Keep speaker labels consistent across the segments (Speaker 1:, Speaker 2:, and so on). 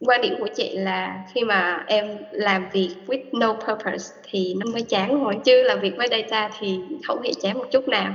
Speaker 1: quan điểm của chị là khi mà em làm việc with no purpose thì nó mới chán thôi, chứ làm việc với data thì không hề chán một chút nào.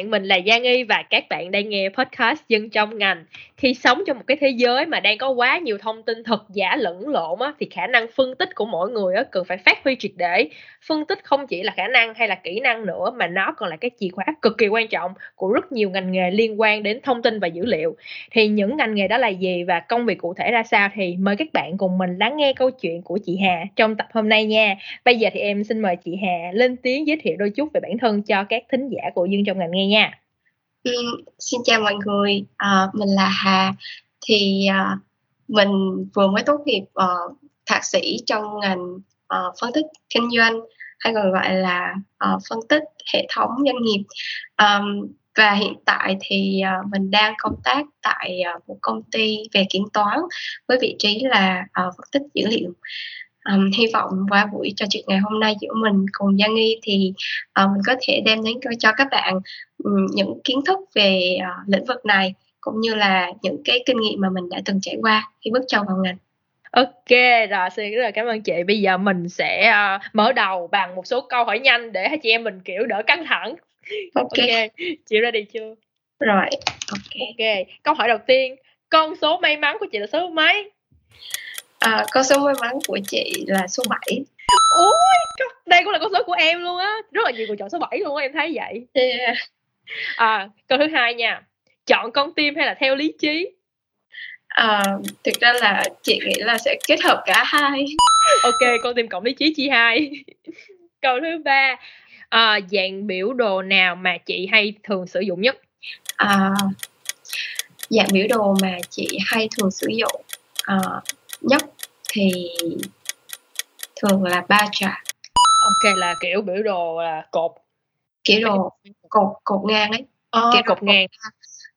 Speaker 2: Bạn, mình là Giang Y và các bạn đang nghe podcast Dân trong ngành. Khi sống trong một cái thế giới mà đang có quá nhiều thông tin thật giả lẫn lộn á, thì khả năng phân tích của mỗi người á, cần phải phát huy triệt để. Phân tích không chỉ là khả năng hay là kỹ năng nữa mà nó còn là cái chìa khóa cực kỳ quan trọng của rất nhiều ngành nghề liên quan đến thông tin và dữ liệu. Thì những ngành nghề đó là gì và công việc cụ thể ra sao thì mời các bạn cùng mình lắng nghe câu chuyện của chị Hà trong tập hôm nay nha. Bây giờ thì em xin mời chị Hà lên tiếng giới thiệu đôi chút về bản thân cho các thính giả của Dương trong ngành nghe nha.
Speaker 1: Xin chào mọi người, à, mình là Hà. Thì à, mình vừa mới tốt nghiệp uh, thạc sĩ trong ngành uh, phân tích kinh doanh hay còn gọi là uh, phân tích hệ thống doanh nghiệp. Um, và hiện tại thì uh, mình đang công tác tại uh, một công ty về kiểm toán với vị trí là uh, phân tích dữ liệu. Um, hy vọng qua buổi trò chuyện ngày hôm nay giữa mình cùng Giang Nghi thì uh, mình có thể đem đến cho các bạn um, những kiến thức về uh, lĩnh vực này cũng như là những cái kinh nghiệm mà mình đã từng trải qua khi bước chân vào ngành.
Speaker 2: Ok, rồi xin rất là cảm ơn chị. Bây giờ mình sẽ uh, mở đầu bằng một số câu hỏi nhanh để hai chị em mình kiểu đỡ căng thẳng.
Speaker 1: Ok. okay.
Speaker 2: Chị ready chưa?
Speaker 1: Rồi,
Speaker 2: ok. Ok, câu hỏi đầu tiên, con số may mắn của chị là số mấy?
Speaker 1: À, con số may mắn của chị là số 7
Speaker 2: Ôi, đây cũng là con số của em luôn á. Rất là nhiều người chọn số 7 luôn á, em thấy vậy.
Speaker 1: Yeah.
Speaker 2: à, Câu thứ hai nha. Chọn con tim hay là theo lý trí?
Speaker 1: À, thực ra là chị nghĩ là sẽ kết hợp cả hai.
Speaker 2: Ok, con tim cộng lý trí chia hai. Câu thứ ba. À, Dạng biểu đồ nào mà chị hay thường sử dụng nhất?
Speaker 1: À, dạng biểu đồ mà chị hay thường sử dụng à, nhất thì thường là ba trà.
Speaker 2: Ok là kiểu biểu đồ là cột.
Speaker 1: Kiểu đồ cột cột ngang ấy.
Speaker 2: Oh, kiểu cột ngang.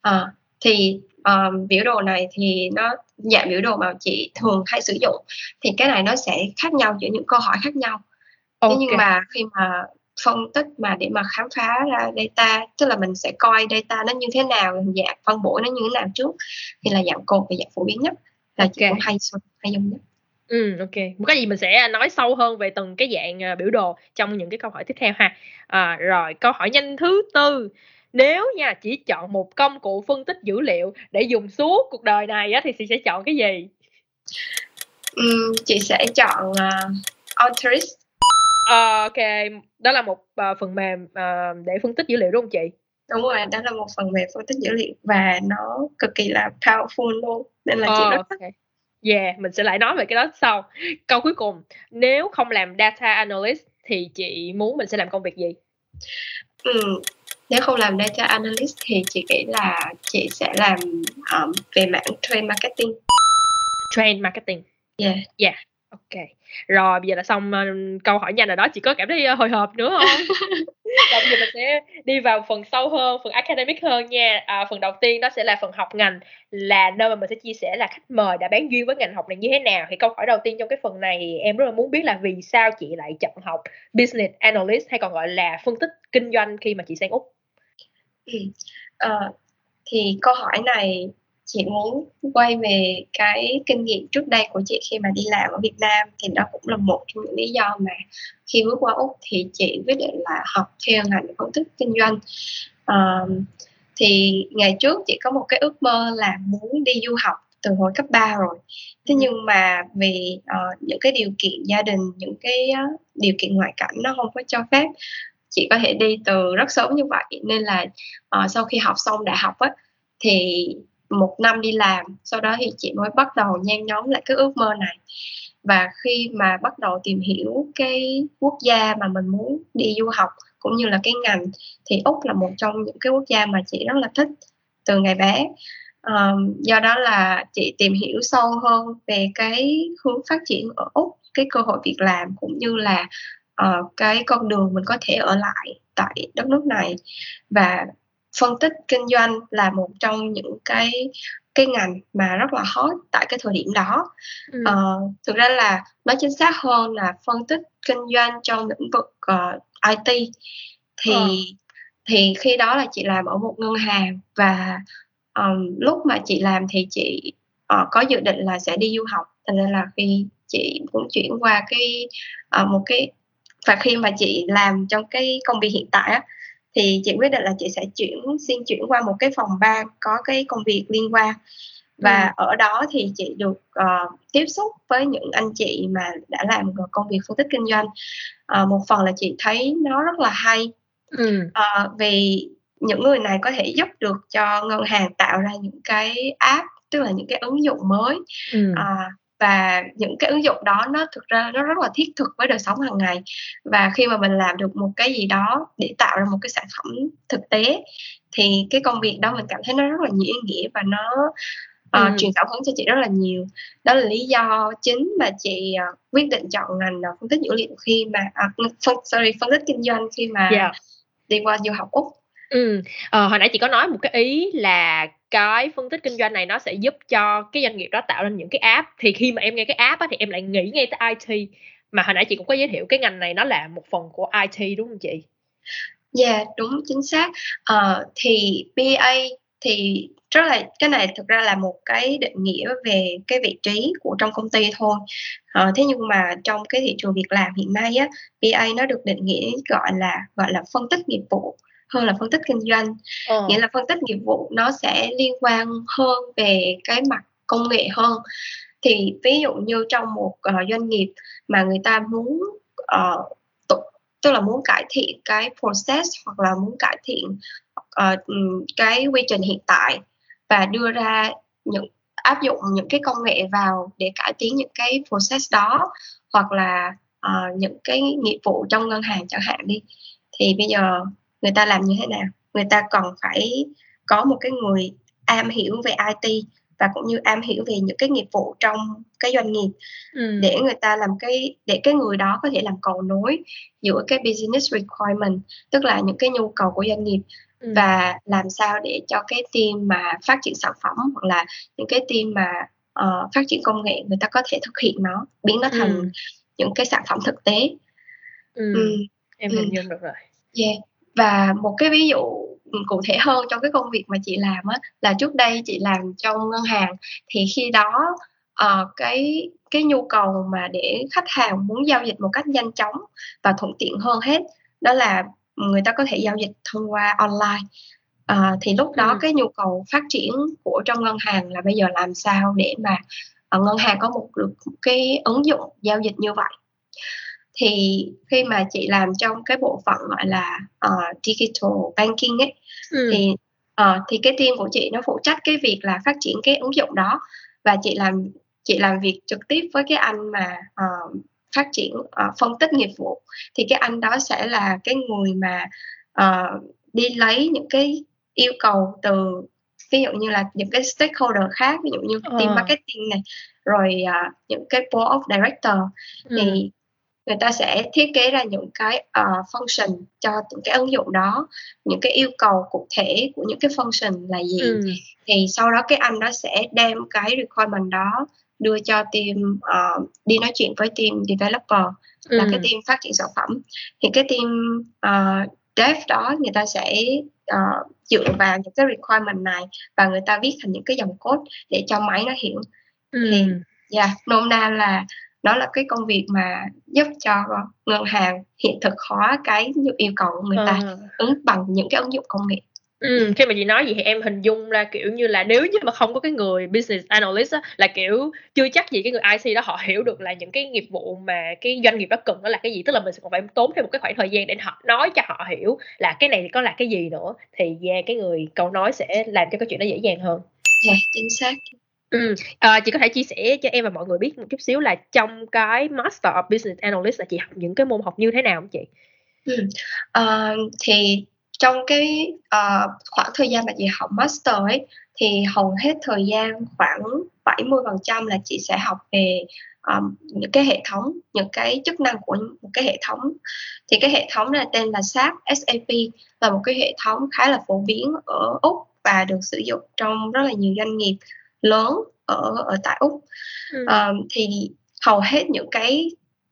Speaker 1: à, thì um, biểu đồ này thì nó dạng biểu đồ mà chị thường hay sử dụng thì cái này nó sẽ khác nhau giữa những câu hỏi khác nhau. Okay. thế nhưng mà khi mà phân tích mà để mà khám phá ra data tức là mình sẽ coi data nó như thế nào dạng phân bổ nó như thế nào trước thì là dạng cột và dạng phổ biến nhất là chị okay. cũng hay hay dùng nhất
Speaker 2: Ừ, ok. Một cái gì mình sẽ nói sâu hơn về từng cái dạng à, biểu đồ trong những cái câu hỏi tiếp theo ha. À, rồi câu hỏi nhanh thứ tư. Nếu nha chỉ chọn một công cụ phân tích dữ liệu để dùng suốt cuộc đời này á thì chị sẽ chọn cái gì?
Speaker 1: Ừ, chị sẽ chọn uh, Alteryx.
Speaker 2: À, ok, đó là một uh, phần mềm uh, để phân tích dữ liệu đúng không chị?
Speaker 1: Đúng rồi, đó là một phần mềm phân tích dữ liệu và nó cực kỳ là powerful luôn nên là chị rất okay.
Speaker 2: Yeah, mình sẽ lại nói về cái đó sau. Câu cuối cùng, nếu không làm data analyst thì chị muốn mình sẽ làm công việc gì?
Speaker 1: Ừ, nếu không làm data analyst thì chị nghĩ là chị sẽ làm um, về mảng trade marketing.
Speaker 2: Trade marketing.
Speaker 1: Yeah.
Speaker 2: Yeah. Ok. Rồi bây giờ là xong uh, câu hỏi nhanh rồi đó, chị có cảm thấy uh, hồi hộp nữa không? Rồi bây giờ mình sẽ đi vào phần sâu hơn, phần academic hơn nha. À, phần đầu tiên đó sẽ là phần học ngành là nơi mà mình sẽ chia sẻ là khách mời đã bán duyên với ngành học này như thế nào. Thì câu hỏi đầu tiên trong cái phần này thì em rất là muốn biết là vì sao chị lại chọn học business analyst hay còn gọi là phân tích kinh doanh khi mà chị sang Úc?
Speaker 1: Ừ. À, thì câu hỏi này chị muốn quay về cái kinh nghiệm trước đây của chị khi mà đi làm ở Việt Nam thì đó cũng là một trong những lý do mà khi bước qua Úc thì chị quyết định là học theo ngành phân tích kinh doanh. Uh, thì ngày trước chị có một cái ước mơ là muốn đi du học từ hồi cấp 3 rồi. Thế nhưng mà vì uh, những cái điều kiện gia đình những cái uh, điều kiện ngoại cảnh nó không có cho phép chị có thể đi từ rất sớm như vậy. Nên là uh, sau khi học xong đại học á thì một năm đi làm sau đó thì chị mới bắt đầu nhen nhóm lại cái ước mơ này. Và khi mà bắt đầu tìm hiểu cái quốc gia mà mình muốn đi du học cũng như là cái ngành thì úc là một trong những cái quốc gia mà chị rất là thích từ ngày bé. Um, do đó là chị tìm hiểu sâu hơn về cái hướng phát triển ở úc cái cơ hội việc làm cũng như là uh, cái con đường mình có thể ở lại tại đất nước này. Và phân tích kinh doanh là một trong những cái cái ngành mà rất là hot tại cái thời điểm đó ừ. ờ, thực ra là nói chính xác hơn là phân tích kinh doanh trong lĩnh vực uh, ờ, IT thì ờ. thì khi đó là chị làm ở một ngân hàng và um, lúc mà chị làm thì chị uh, có dự định là sẽ đi du học thành ra là khi chị cũng chuyển qua cái uh, một cái và khi mà chị làm trong cái công việc hiện tại á, thì chị quyết định là chị sẽ chuyển xin chuyển qua một cái phòng ban có cái công việc liên quan và ừ. ở đó thì chị được uh, tiếp xúc với những anh chị mà đã làm công việc phân tích kinh doanh uh, một phần là chị thấy nó rất là hay ừ. uh, vì những người này có thể giúp được cho ngân hàng tạo ra những cái app tức là những cái ứng dụng mới ừ. uh, và những cái ứng dụng đó nó thực ra nó rất là thiết thực với đời sống hàng ngày và khi mà mình làm được một cái gì đó để tạo ra một cái sản phẩm thực tế thì cái công việc đó mình cảm thấy nó rất là nhiều ý nghĩa và nó uh, ừ. truyền cảm hứng cho chị rất là nhiều đó là lý do chính mà chị uh, quyết định chọn ngành uh, phân tích dữ liệu khi mà uh, sorry phân tích kinh doanh khi mà yeah. Dạ. đi qua du học úc
Speaker 2: Ừ, ờ, hồi nãy chị có nói một cái ý là cái phân tích kinh doanh này nó sẽ giúp cho cái doanh nghiệp đó tạo nên những cái app thì khi mà em nghe cái app á, thì em lại nghĩ ngay tới IT mà hồi nãy chị cũng có giới thiệu cái ngành này nó là một phần của IT đúng không chị?
Speaker 1: Dạ yeah, đúng chính xác. Ờ, thì BA thì rất là cái này thực ra là một cái định nghĩa về cái vị trí của trong công ty thôi. Ờ, thế nhưng mà trong cái thị trường việc làm hiện nay á, BA nó được định nghĩa gọi là gọi là phân tích nghiệp vụ hơn là phân tích kinh doanh ờ. nghĩa là phân tích nghiệp vụ nó sẽ liên quan hơn về cái mặt công nghệ hơn thì ví dụ như trong một uh, doanh nghiệp mà người ta muốn uh, tức là muốn cải thiện cái process hoặc là muốn cải thiện uh, cái quy trình hiện tại và đưa ra những áp dụng những cái công nghệ vào để cải tiến những cái process đó hoặc là uh, những cái nghiệp vụ trong ngân hàng chẳng hạn đi thì bây giờ người ta làm như thế nào người ta còn phải có một cái người am hiểu về IT và cũng như am hiểu về những cái nghiệp vụ trong cái doanh nghiệp ừ. để người ta làm cái để cái người đó có thể làm cầu nối giữa cái business requirement tức là những cái nhu cầu của doanh nghiệp ừ. và làm sao để cho cái team mà phát triển sản phẩm hoặc là những cái team mà uh, phát triển công nghệ người ta có thể thực hiện nó biến nó thành ừ. những cái sản phẩm thực tế
Speaker 2: ừ. Ừ. em hình dung được rồi
Speaker 1: yeah và một cái ví dụ cụ thể hơn trong cái công việc mà chị làm á là trước đây chị làm trong ngân hàng thì khi đó uh, cái cái nhu cầu mà để khách hàng muốn giao dịch một cách nhanh chóng và thuận tiện hơn hết đó là người ta có thể giao dịch thông qua online uh, thì lúc đó ừ. cái nhu cầu phát triển của trong ngân hàng là bây giờ làm sao để mà uh, ngân hàng có một được cái ứng dụng giao dịch như vậy thì khi mà chị làm trong cái bộ phận gọi là uh, digital banking ấy ừ. thì uh, thì cái team của chị nó phụ trách cái việc là phát triển cái ứng dụng đó và chị làm chị làm việc trực tiếp với cái anh mà uh, phát triển uh, phân tích nghiệp vụ thì cái anh đó sẽ là cái người mà uh, đi lấy những cái yêu cầu từ ví dụ như là những cái stakeholder khác ví dụ như ờ. team marketing này rồi uh, những cái board of director ừ. thì người ta sẽ thiết kế ra những cái uh, function cho những cái ứng dụng đó những cái yêu cầu cụ thể của những cái function là gì ừ. thì sau đó cái anh đó sẽ đem cái requirement đó đưa cho team uh, đi nói chuyện với team developer ừ. là cái team phát triển sản phẩm thì cái team uh, dev đó người ta sẽ uh, dựa vào những cái requirement này và người ta viết thành những cái dòng code để cho máy nó hiểu ừ. thì yeah, nôm na là đó là cái công việc mà giúp cho ngân hàng hiện thực hóa cái yêu cầu của người ta ừ. ứng bằng những cái ứng dụng công nghệ
Speaker 2: Ừ, khi mà chị nói gì thì em hình dung ra kiểu như là nếu như mà không có cái người business analyst á, là kiểu chưa chắc gì cái người IC đó họ hiểu được là những cái nghiệp vụ mà cái doanh nghiệp đó cần nó là cái gì tức là mình sẽ còn phải tốn thêm một cái khoảng thời gian để họ nói cho họ hiểu là cái này có là cái gì nữa thì yeah, cái người câu nói sẽ làm cho cái chuyện đó dễ dàng hơn.
Speaker 1: Dạ yeah, chính xác.
Speaker 2: Ừ, à, chị có thể chia sẻ cho em và mọi người biết một chút xíu là trong cái Master of Business Analyst là chị học những cái môn học như thế nào không chị?
Speaker 1: Ừ. À, thì trong cái uh, khoảng thời gian mà chị học Master ấy thì hầu hết thời gian khoảng 70% là chị sẽ học về um, những cái hệ thống những cái chức năng của một cái hệ thống thì cái hệ thống này tên là SAP SAP là một cái hệ thống khá là phổ biến ở úc và được sử dụng trong rất là nhiều doanh nghiệp lớn ở ở tại úc. Ừ. um, thì hầu hết những cái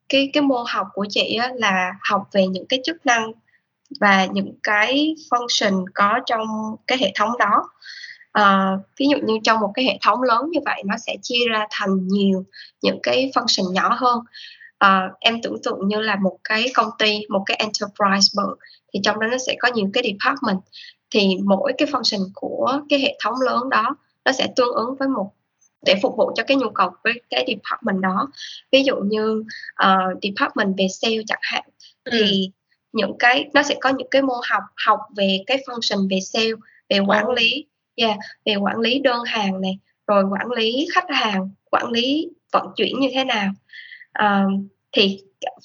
Speaker 1: cái cái môn học của chị á, là học về những cái chức năng và những cái function có trong cái hệ thống đó. Uh, ví dụ như trong một cái hệ thống lớn như vậy nó sẽ chia ra thành nhiều những cái function nhỏ hơn. Uh, em tưởng tượng như là một cái công ty một cái enterprise bự thì trong đó nó sẽ có nhiều cái department. Thì mỗi cái function của cái hệ thống lớn đó nó sẽ tương ứng với một để phục vụ cho cái nhu cầu với cái department đó ví dụ như uh, department về sale chẳng hạn ừ. thì những cái nó sẽ có những cái môn học học về cái function về sale về quản lý yeah, về quản lý đơn hàng này rồi quản lý khách hàng quản lý vận chuyển như thế nào uh, thì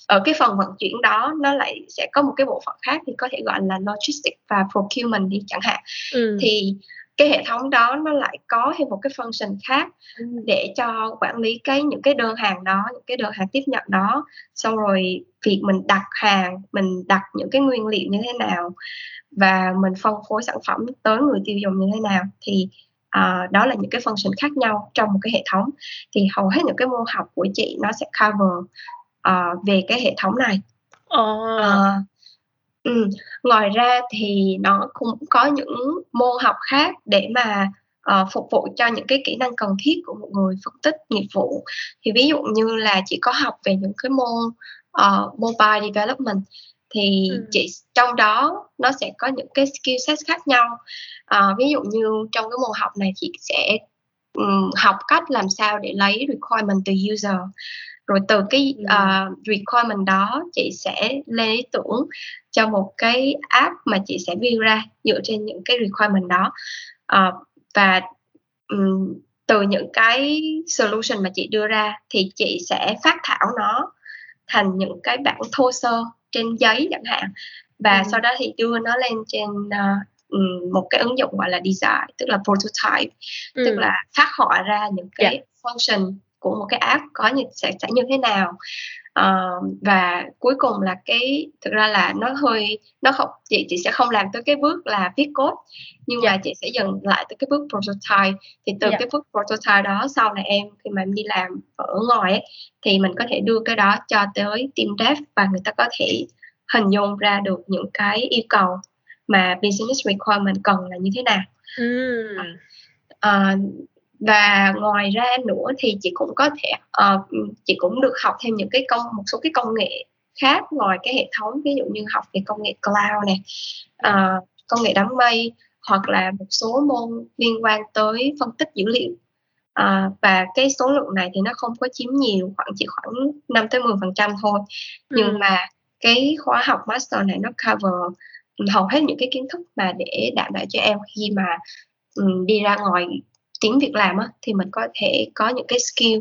Speaker 1: ở cái phần vận chuyển đó nó lại sẽ có một cái bộ phận khác thì có thể gọi là logistics và procurement đi chẳng hạn ừ. thì cái hệ thống đó nó lại có thêm một cái function khác ừ. để cho quản lý cái những cái đơn hàng đó những cái đơn hàng tiếp nhận đó. Xong rồi việc mình đặt hàng mình đặt những cái nguyên liệu như thế nào và mình phân phối sản phẩm tới người tiêu dùng như thế nào thì uh, đó là những cái function khác nhau trong một cái hệ thống. Thì hầu hết những cái môn học của chị nó sẽ cover uh, về cái hệ thống này. Uh, Ừ. Ngoài ra thì nó cũng có những môn học khác để mà uh, phục vụ cho những cái kỹ năng cần thiết của một người phân tích nghiệp vụ. Thì ví dụ như là chỉ có học về những cái môn uh, mobile development thì ừ. chị trong đó nó sẽ có những cái skill set khác nhau. Uh, ví dụ như trong cái môn học này chị sẽ um, học cách làm sao để lấy requirement từ user rồi từ cái uh, requirement đó chị sẽ lên ý tưởng cho một cái app mà chị sẽ build ra dựa trên những cái requirement đó uh, và um, từ những cái solution mà chị đưa ra thì chị sẽ phát thảo nó thành những cái bản thô sơ trên giấy chẳng hạn và ừ. sau đó thì đưa nó lên trên uh, một cái ứng dụng gọi là design tức là prototype ừ. tức là phát họa ra những cái yeah. Dạ. function của một cái app có như sẽ sẽ như thế nào uh, và cuối cùng là cái thực ra là nó hơi nó không chị chị sẽ không làm tới cái bước là viết code nhưng yeah. mà dạ. chị sẽ dừng lại tới cái bước prototype thì từ yeah. Dạ. cái bước prototype đó sau này em khi mà em đi làm ở ngoài ấy, thì mình có thể đưa cái đó cho tới team dev và người ta có thể hình dung ra được những cái yêu cầu mà business requirement cần là như thế nào mm. uh, và ngoài ra nữa thì chị cũng có thể uh, chị cũng được học thêm những cái công một số cái công nghệ khác ngoài cái hệ thống ví dụ như học về công nghệ cloud này uh, công nghệ đám mây hoặc là một số môn liên quan tới phân tích dữ liệu uh, và cái số lượng này thì nó không có chiếm nhiều khoảng chỉ khoảng 5 tới 10 phần trăm thôi ừ. nhưng mà cái khóa học master này nó cover hầu hết những cái kiến thức mà để đảm bảo cho em khi mà um, đi ra ngoài kiếm việc làm á, thì mình có thể có những cái skill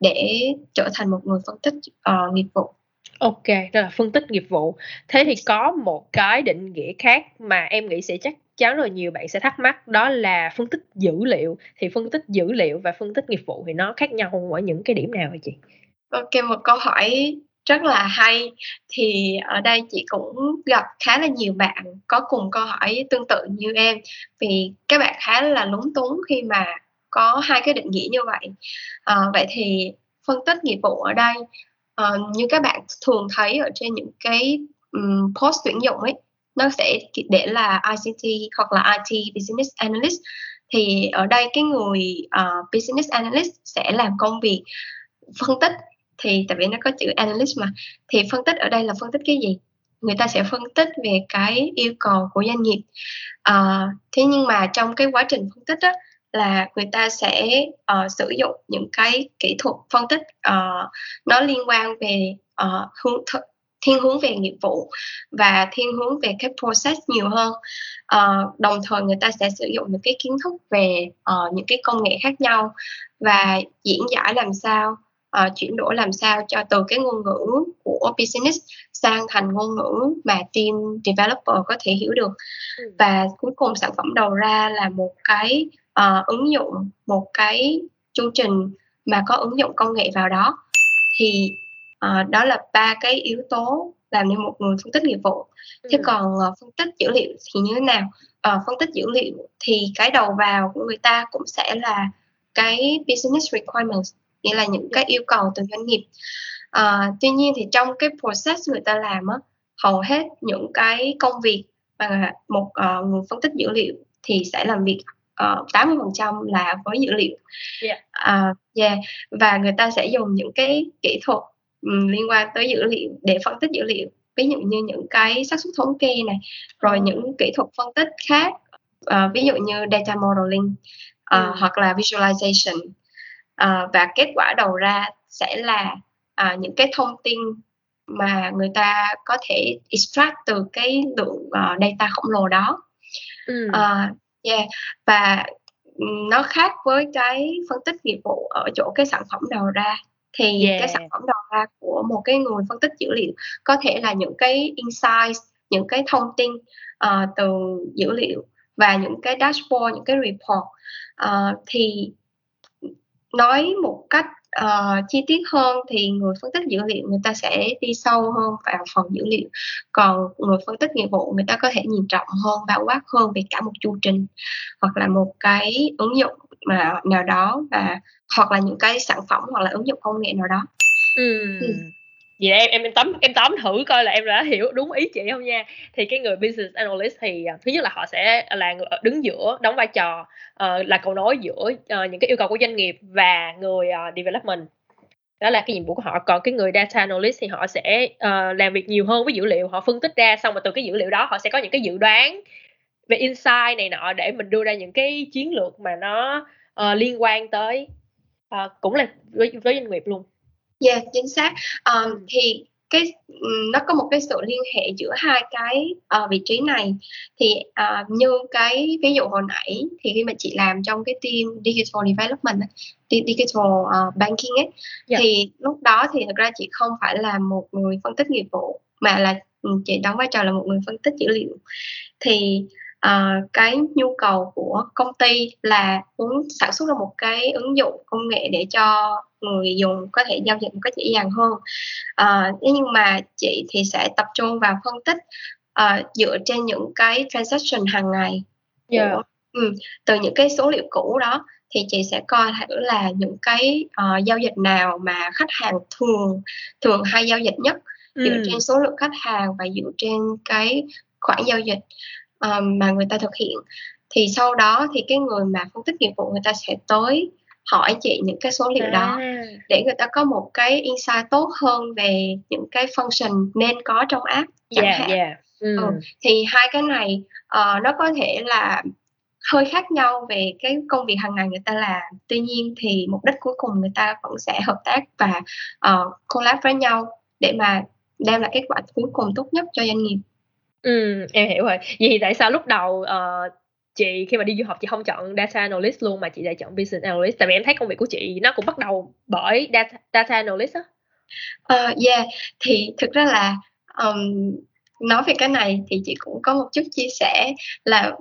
Speaker 1: để trở thành một người phân tích uh, nghiệp vụ
Speaker 2: Ok, đó là phân tích nghiệp vụ. Thế thì có một cái định nghĩa khác mà em nghĩ sẽ chắc chắn rồi nhiều bạn sẽ thắc mắc đó là phân tích dữ liệu. Thì phân tích dữ liệu và phân tích nghiệp vụ thì nó khác nhau ở những cái điểm nào hả chị?
Speaker 1: Ok, một câu hỏi rất là hay. Thì ở đây chị cũng gặp khá là nhiều bạn có cùng câu hỏi tương tự như em. Vì các bạn khá là lúng túng khi mà có hai cái định nghĩa như vậy. À, vậy thì phân tích nghiệp vụ ở đây à, như các bạn thường thấy ở trên những cái um, post tuyển dụng ấy nó sẽ để là ICT hoặc là IT Business Analyst. Thì ở đây cái người uh, Business Analyst sẽ làm công việc phân tích thì tại vì nó có chữ analyst mà thì phân tích ở đây là phân tích cái gì? Người ta sẽ phân tích về cái yêu cầu của doanh nghiệp. À, thế nhưng mà trong cái quá trình phân tích đó là người ta sẽ uh, sử dụng những cái kỹ thuật phân tích uh, nó liên quan về uh, hướng th- thiên hướng về nghiệp vụ và thiên hướng về cái process nhiều hơn. Uh, đồng thời người ta sẽ sử dụng những cái kiến thức về uh, những cái công nghệ khác nhau và diễn giải làm sao uh, chuyển đổi làm sao cho từ cái ngôn ngữ của business sang thành ngôn ngữ mà team developer có thể hiểu được. Ừ. và cuối cùng sản phẩm đầu ra là một cái uh, ứng dụng một cái chương trình mà có ứng dụng công nghệ vào đó. Thì uh, đó là ba cái yếu tố làm nên một người phân tích nghiệp vụ. Ừ. chứ còn uh, phân tích dữ liệu thì như thế nào? Uh, phân tích dữ liệu thì cái đầu vào của người ta cũng sẽ là cái business requirements nghĩa là những cái yêu cầu từ doanh nghiệp uh, tuy nhiên thì trong cái process người ta làm á hầu hết những cái công việc mà một uh, người phân tích dữ liệu thì sẽ làm việc uh, 80% là với dữ liệu yeah. Uh, yeah. và người ta sẽ dùng những cái kỹ thuật um, liên quan tới dữ liệu để phân tích dữ liệu ví dụ như những cái xác suất thống kê này rồi những kỹ thuật phân tích khác uh, ví dụ như data modeling uh, ừ. hoặc là visualization uh, và kết quả đầu ra sẽ là uh, những cái thông tin mà người ta có thể extract từ cái lượng uh, data khổng lồ đó ừ. uh, yeah. và nó khác với cái phân tích nghiệp vụ ở chỗ cái sản phẩm đầu ra thì yeah. cái sản phẩm đầu ra của một cái người phân tích dữ liệu có thể là những cái insights những cái thông tin uh, từ dữ liệu và những cái dashboard những cái report uh, thì nói một cách uh, chi tiết hơn thì người phân tích dữ liệu người ta sẽ đi sâu hơn vào phần dữ liệu. Còn người phân tích nghiệp vụ người ta có thể nhìn rộng hơn bao quát hơn về cả một chu trình hoặc là một cái ứng dụng mà nào đó và hoặc là những cái sản phẩm hoặc là ứng dụng công nghệ nào đó.
Speaker 2: Ừ. Ừ vậy em em em tóm em tóm thử coi là em đã hiểu đúng ý chị không nha. Thì cái người business analyst thì à, thứ nhất là họ sẽ là người đứng giữa đóng vai trò uh, là cầu nối giữa uh, những cái yêu cầu của doanh nghiệp và người uh, development. Đó là cái nhiệm vụ của họ. Còn cái người data analyst thì họ sẽ uh, làm việc nhiều hơn với dữ liệu. Họ phân tích ra xong rồi từ cái dữ liệu đó họ sẽ có những cái dự đoán về insight này nọ để mình đưa ra những cái chiến lược mà nó uh, liên quan tới uh, cũng là với, với doanh nghiệp luôn.
Speaker 1: Yeah, chính xác. Um, thì cái nó có một cái sự liên hệ giữa hai cái uh, vị trí này thì uh, như cái ví dụ hồi nãy thì khi mà chị làm trong cái team digital development digital uh, banking ấy yeah. thì lúc đó thì thực ra chị không phải là một người phân tích nghiệp vụ mà là chị đóng vai trò là một người phân tích dữ liệu thì uh, cái nhu cầu của công ty là muốn sản xuất ra một cái ứng dụng công nghệ để cho người dùng có thể giao dịch một cách dễ dàng hơn uh, nhưng mà chị thì sẽ tập trung vào phân tích uh, dựa trên những cái transaction hàng ngày yeah. của, um, từ những cái số liệu cũ đó thì chị sẽ coi thử là những cái uh, giao dịch nào mà khách hàng thường thường hay giao dịch nhất dựa ừ. trên số lượng khách hàng và dựa trên cái khoản giao dịch um, mà người ta thực hiện thì sau đó thì cái người mà phân tích nghiệp vụ người ta sẽ tới hỏi chị những cái số liệu à. đó để người ta có một cái insight tốt hơn về những cái function nên có trong app chẳng yeah, hạn yeah. Mm. Ừ. thì hai cái này uh, nó có thể là hơi khác nhau về cái công việc hàng ngày người ta làm tuy nhiên thì mục đích cuối cùng người ta vẫn sẽ hợp tác và uh, collab với nhau để mà đem lại kết quả cuối cùng tốt nhất cho doanh nghiệp
Speaker 2: Ừm, em hiểu rồi. Vậy thì tại sao lúc đầu, ờ, chị khi mà đi du học chị không chọn data analyst luôn mà chị lại chọn business analyst? Tại vì em thấy công việc của chị nó cũng bắt đầu bởi data data analyst á.
Speaker 1: Ờ, yeah, thì thực ra là, ừm, nói về cái này thì chị cũng có một chút chia sẻ là,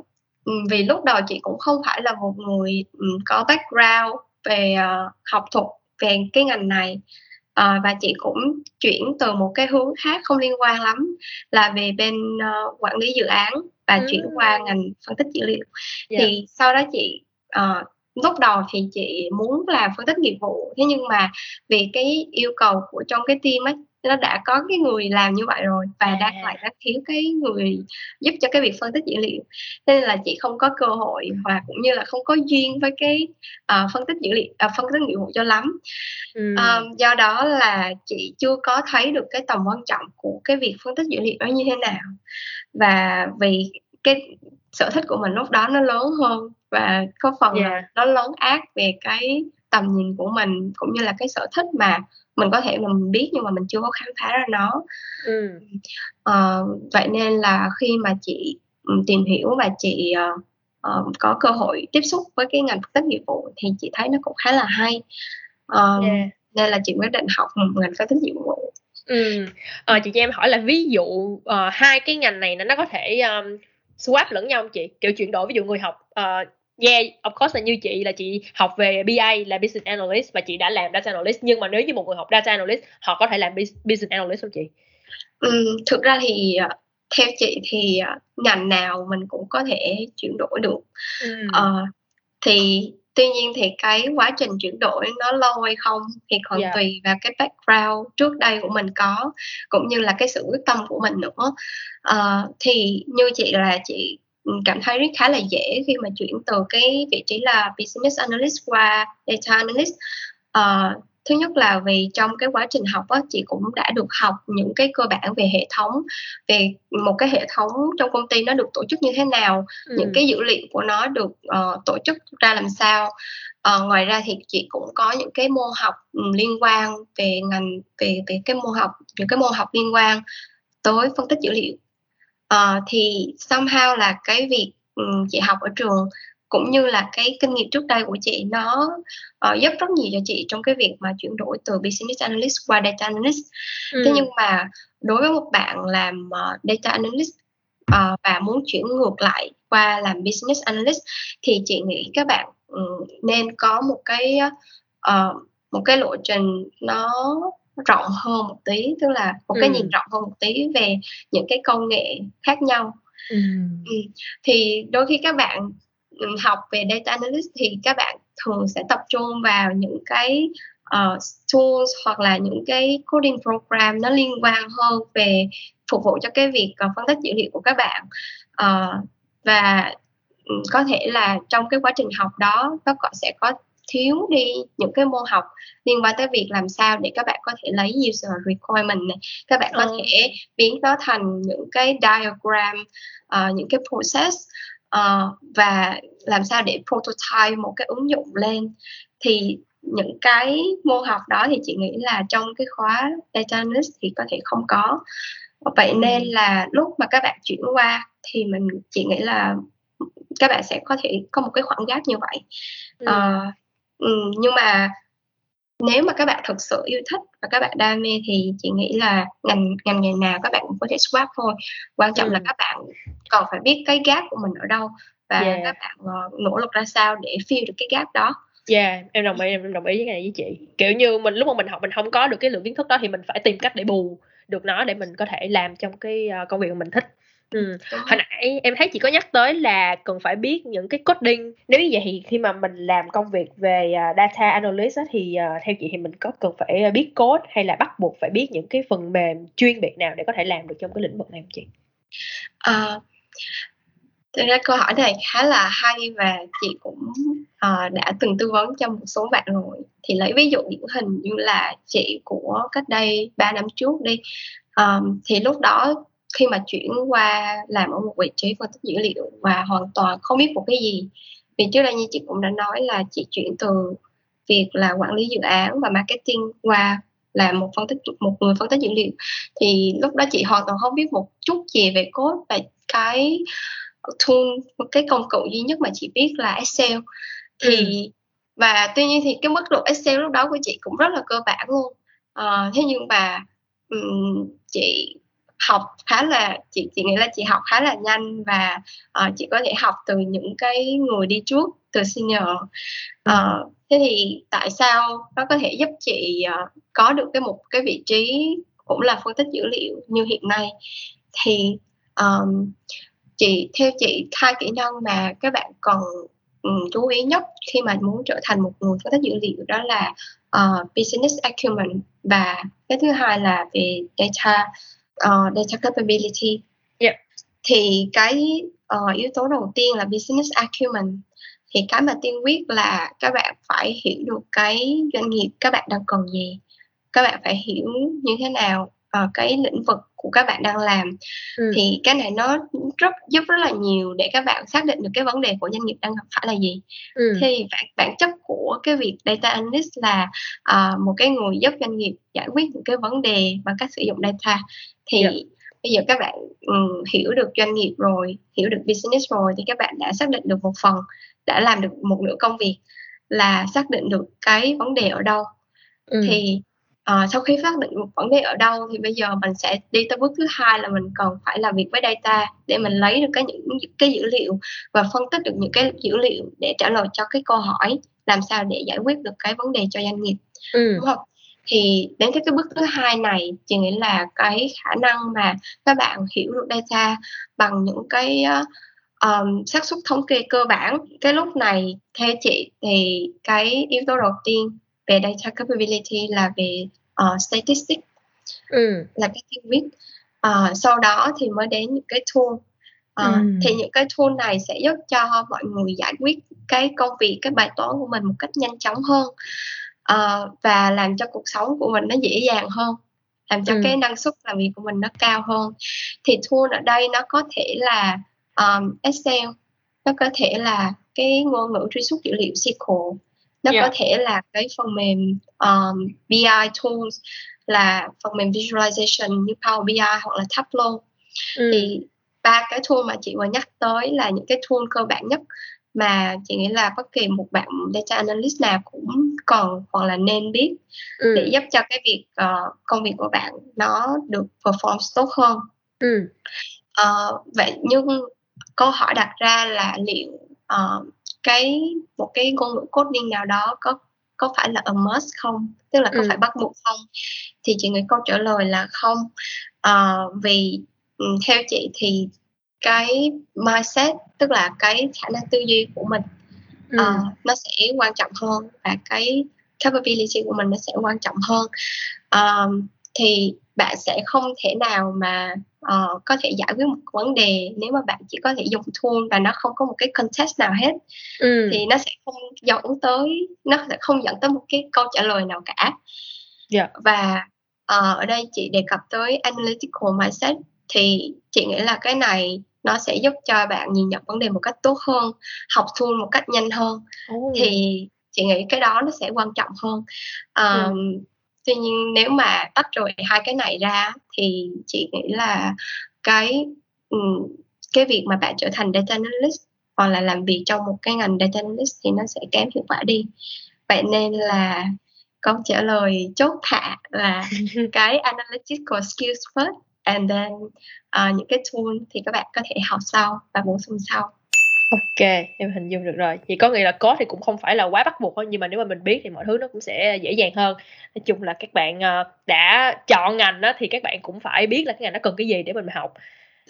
Speaker 1: vì lúc đầu chị cũng không phải là một người, có background về, ờ, học thuật về cái ngành này à, và chị cũng chuyển từ một cái hướng khác không liên quan lắm là về bên uh, quản lý dự án và ừ. chuyển qua ngành phân tích dữ liệu yeah. Dạ. thì sau đó chị uh, lúc đầu thì chị muốn làm phân tích nghiệp vụ thế nhưng mà vì cái yêu cầu của trong cái team ấy nó đã có cái người làm như vậy rồi và à. đang lại đang thiếu cái người giúp cho cái việc phân tích dữ liệu nên là chị không có cơ hội và cũng như là không có duyên với cái uh, phân tích dữ liệu uh, phân tích nghiệp vụ cho lắm ừ. uh, do đó là chị chưa có thấy được cái tầm quan trọng của cái việc phân tích dữ liệu đó như thế nào và vì cái sở thích của mình lúc đó nó lớn hơn và có phần yeah. là nó lớn ác về cái tầm nhìn của mình cũng như là cái sở thích mà mình có thể mình biết nhưng mà mình chưa có khám phá ra nó ừ. uh, vậy nên là khi mà chị tìm hiểu và chị uh, có cơ hội tiếp xúc với cái ngành phân tích nghiệp vụ thì chị thấy nó cũng khá là hay uh, yeah. nên là chị quyết định học ngành phân tích nghiệp vụ
Speaker 2: ừ. ờ, chị cho em hỏi là ví dụ uh, hai cái ngành này nó có thể um, swap lẫn nhau không chị kiểu chuyển đổi ví dụ người học uh, yeah of course là như chị là chị học về BA là business analyst và chị đã làm data analyst nhưng mà nếu như một người học data analyst họ có thể làm business analyst không chị?
Speaker 1: Ừ, thực ra thì ờ, theo chị thì ờ, ngành nào mình cũng có thể chuyển đổi được. Ừ. Uh, thì tuy nhiên thì cái quá trình chuyển đổi nó lâu hay không thì còn yeah. tùy vào cái background trước đây của mình có cũng như là cái sự quyết tâm của mình nữa uh, thì như chị là chị cảm thấy rất khá là dễ khi mà chuyển từ cái vị trí là business analyst qua data analyst. Uh, thứ nhất là vì trong cái quá trình học á, chị cũng đã được học những cái cơ bản về hệ thống về một cái hệ thống trong công ty nó được tổ chức như thế nào ừ. những cái dữ liệu của nó được uh, tổ chức ra làm sao. Uh, ngoài ra thì chị cũng có những cái môn học liên quan về ngành về về cái môn học những cái môn học liên quan tới phân tích dữ liệu uh, thì somehow là cái việc um, chị học ở trường cũng như là cái kinh nghiệm trước đây của chị nó uh, giúp rất nhiều cho chị trong cái việc mà chuyển đổi từ business analyst qua data analyst ừ. thế nhưng mà đối với một bạn làm uh, data analyst uh, và muốn chuyển ngược lại qua làm business analyst thì chị nghĩ các bạn um, nên có một cái uh, một cái lộ trình nó rộng hơn một tí tức là một cái ừ. nhìn rộng hơn một tí về những cái công nghệ khác nhau ừ. Ừ. thì đôi khi các bạn học về data analyst thì các bạn thường sẽ tập trung vào những cái uh, tools hoặc là những cái coding program nó liên quan hơn về phục vụ cho cái việc uh, phân tích dữ liệu của các bạn uh, và có thể là trong cái quá trình học đó nó có sẽ có thiếu đi những cái môn học liên quan tới việc làm sao để các bạn có thể lấy user requirement này các bạn có ừ. thể biến nó thành những cái diagram uh, những cái process uh, và làm sao để prototype một cái ứng dụng lên thì những cái môn học đó thì chị nghĩ là trong cái khóa data analyst thì có thể không có vậy ừ. nên là lúc mà các bạn chuyển qua thì mình chị nghĩ là các bạn sẽ có thể có một cái khoảng gap như vậy ừ. Uh, nhưng mà nếu mà các bạn thực sự yêu thích và các bạn đam mê thì chị nghĩ là ngành ngành nghề nào các bạn cũng có thể swap thôi quan trọng ừ. là các bạn còn phải biết cái gap của mình ở đâu và yeah. các bạn uh, nỗ lực ra sao để fill được cái gap đó
Speaker 2: Yeah, em đồng ý em đồng ý với cái này với chị. Kiểu như mình lúc mà mình học mình không có được cái lượng kiến thức đó thì mình phải tìm cách để bù được nó để mình có thể làm trong cái uh, công việc mà mình thích. Ừ. Hồi nãy em thấy chị có nhắc tới là cần phải biết những cái coding. Nếu như vậy thì khi mà mình làm công việc về uh, data analyst á, thì uh, theo chị thì mình có cần phải biết code hay là bắt buộc phải biết những cái phần mềm chuyên biệt nào để có thể làm được trong cái lĩnh vực này không chị?
Speaker 1: Uh, Thực ra câu hỏi này khá là hay và chị cũng uh, đã từng tư vấn cho một số bạn rồi. Thì lấy ví dụ điển hình như là chị của cách đây 3 năm trước đi. Um, thì lúc đó khi mà chuyển qua làm ở một vị trí phân tích dữ liệu và hoàn toàn không biết một cái gì. Vì trước đây như chị cũng đã nói là chị chuyển từ việc là quản lý dự án và marketing qua là một phân tích một người phân tích dữ liệu. Thì lúc đó chị hoàn toàn không biết một chút gì về code và cái tool một cái công cụ duy nhất mà chị biết là Excel. Thì ừ. và tuy nhiên thì cái mức độ Excel lúc đó của chị cũng rất là cơ bản luôn. À, thế nhưng mà um, chị học khá là chị chị nghĩ là chị học khá là nhanh và uh, chị có thể học từ những cái người đi trước từ senior. Uh, thế thì tại sao nó có thể giúp chị uh, có được cái một cái vị trí cũng là phân tích dữ liệu như hiện nay? Thì um, chị theo chị hai kỹ năng mà các bạn cần um, chú ý nhất khi mà muốn trở thành một người phân tích dữ liệu đó là uh, business acumen và cái thứ hai là về data uh, data capability yeah. thì cái uh, yếu tố đầu tiên là business acumen thì cái mà tiên quyết là các bạn phải hiểu được cái doanh nghiệp các bạn đang cần gì các bạn phải hiểu như thế nào uh, cái lĩnh vực của các bạn đang làm ừ. thì cái này nó rất giúp rất là nhiều để các bạn xác định được cái vấn đề của doanh nghiệp đang gặp phải là gì ừ. thì bản, bản chất của cái việc data analyst là uh, một cái người giúp doanh nghiệp giải quyết những cái vấn đề bằng cách sử dụng data thì yeah. Dạ. bây giờ các bạn um, hiểu được doanh nghiệp rồi hiểu được business rồi thì các bạn đã xác định được một phần đã làm được một nửa công việc là xác định được cái vấn đề ở đâu ừ. thì uh, sau khi xác định một vấn đề ở đâu thì bây giờ mình sẽ đi tới bước thứ hai là mình cần phải làm việc với data để mình lấy được cái những cái dữ liệu và phân tích được những cái dữ liệu để trả lời cho cái câu hỏi làm sao để giải quyết được cái vấn đề cho doanh nghiệp ừ. đúng không thì đến cái bước thứ hai này chị nghĩ là cái khả năng mà các bạn hiểu được data bằng những cái um, xác suất thống kê cơ bản cái lúc này theo chị thì cái yếu tố đầu tiên về data capability là về uh, statistics ừ. là cái tiên viết uh, sau đó thì mới đến những cái tool uh, ừ. thì những cái tool này sẽ giúp cho mọi người giải quyết cái công việc cái bài toán của mình một cách nhanh chóng hơn uh, và làm cho cuộc sống của mình nó dễ dàng hơn làm cho ừ. cái năng suất làm việc của mình nó cao hơn thì tool ở đây nó có thể là um, Excel nó có thể là cái ngôn ngữ truy xuất dữ liệu SQL nó yeah. có thể là cái phần mềm um, BI tools là phần mềm visualization như Power BI hoặc là Tableau ừ. thì ba cái tool mà chị vừa nhắc tới là những cái tool cơ bản nhất mà chị nghĩ là bất kỳ một bạn data analyst nào cũng cần hoặc là nên biết ừ. để giúp cho cái việc uh, công việc của bạn nó được perform tốt hơn ừ. uh, vậy nhưng câu hỏi đặt ra là liệu uh, cái một cái ngôn ngữ coding nào đó có có phải là a must không tức là có ừ. phải bắt buộc không thì chị nghĩ câu trả lời là không uh, vì um, theo chị thì cái mindset tức là cái khả năng tư duy của mình ừ. uh, nó sẽ quan trọng hơn và cái capability của mình nó sẽ quan trọng hơn uh, thì bạn sẽ không thể nào mà uh, có thể giải quyết một vấn đề nếu mà bạn chỉ có thể dùng tool và nó không có một cái context nào hết ừ. thì nó sẽ không dẫn tới nó sẽ không dẫn tới một cái câu trả lời nào cả yeah. Dạ. và uh, ở đây chị đề cập tới analytical mindset thì chị nghĩ là cái này nó sẽ giúp cho bạn nhìn nhận vấn đề một cách tốt hơn học tool một cách nhanh hơn. Oh. thì chị nghĩ cái đó nó sẽ quan trọng hơn. Um, ừ. tuy nhiên nếu mà tách rồi hai cái này ra thì chị nghĩ là cái cái việc mà bạn trở thành data analyst hoặc là làm việc trong một cái ngành data analyst thì nó sẽ kém hiệu quả đi. Vậy nên là câu trả lời chốt hạ là cái analytical skills first and then uh, những cái tool thì các bạn có thể học sau và bổ sung sau
Speaker 2: OK, em hình dung được rồi. Vậy có nghĩa là có thì cũng không phải là quá bắt buộc thôi, nhưng mà nếu mà mình biết thì mọi thứ nó cũng sẽ dễ dàng hơn. Nói chung là các bạn, à, đã chọn ngành đó thì các bạn cũng phải biết là cái ngành nó cần cái gì để mình học.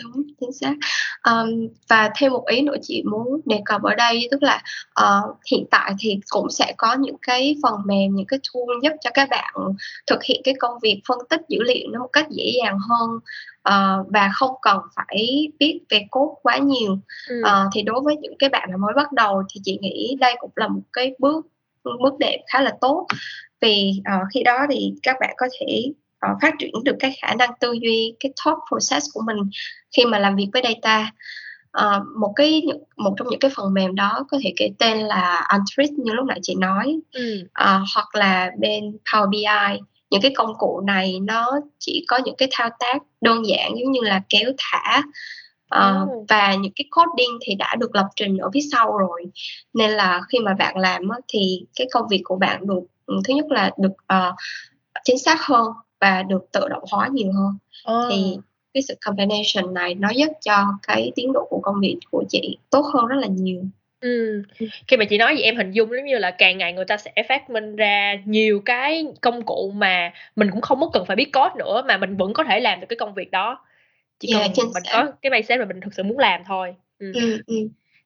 Speaker 1: Đúng, chính xác. Ờm, và thêm một ý nữa chị muốn đề cập ở đây, tức là, ờ, hiện tại thì cũng sẽ có những cái phần mềm, những cái tool giúp cho các bạn thực hiện cái công việc phân tích dữ liệu nó một cách dễ dàng hơn, ờ, và không cần phải biết về code quá nhiều. Ừm. Ờ, thì đối với những cái bạn mà mới bắt đầu thì chị nghĩ đây cũng là một cái bước bước đệm khá là tốt, vì, ờ, khi đó thì các bạn có thể uh, phát triển được cái khả năng tư duy cái thought process của mình khi mà làm việc với data. Uh, một cái một trong những cái phần mềm đó có thể kể tên là Antris như lúc nãy chị nói. Ừ. uh, hoặc là bên Power BI những cái công cụ này nó chỉ có những cái thao tác đơn giản giống như là kéo thả. Uh, ừ. và những cái coding thì đã được lập trình ở phía sau rồi. Nên là khi mà bạn làm thì cái công việc của bạn được thứ nhất là được uh, chính xác hơn và được tự động hóa nhiều hơn oh. thì cái sự combination này nó giúp cho cái tiến độ của công việc của chị tốt hơn rất là nhiều
Speaker 2: Ừ. Khi mà chị nói vậy em hình dung giống như là càng ngày người ta sẽ phát minh ra nhiều cái công cụ mà mình cũng không mất cần phải biết code nữa mà mình vẫn có thể làm được cái công việc đó. Chỉ yeah, cần mình có cái mindset mà mình thực sự muốn làm thôi. Ừ. Ừ, ừ.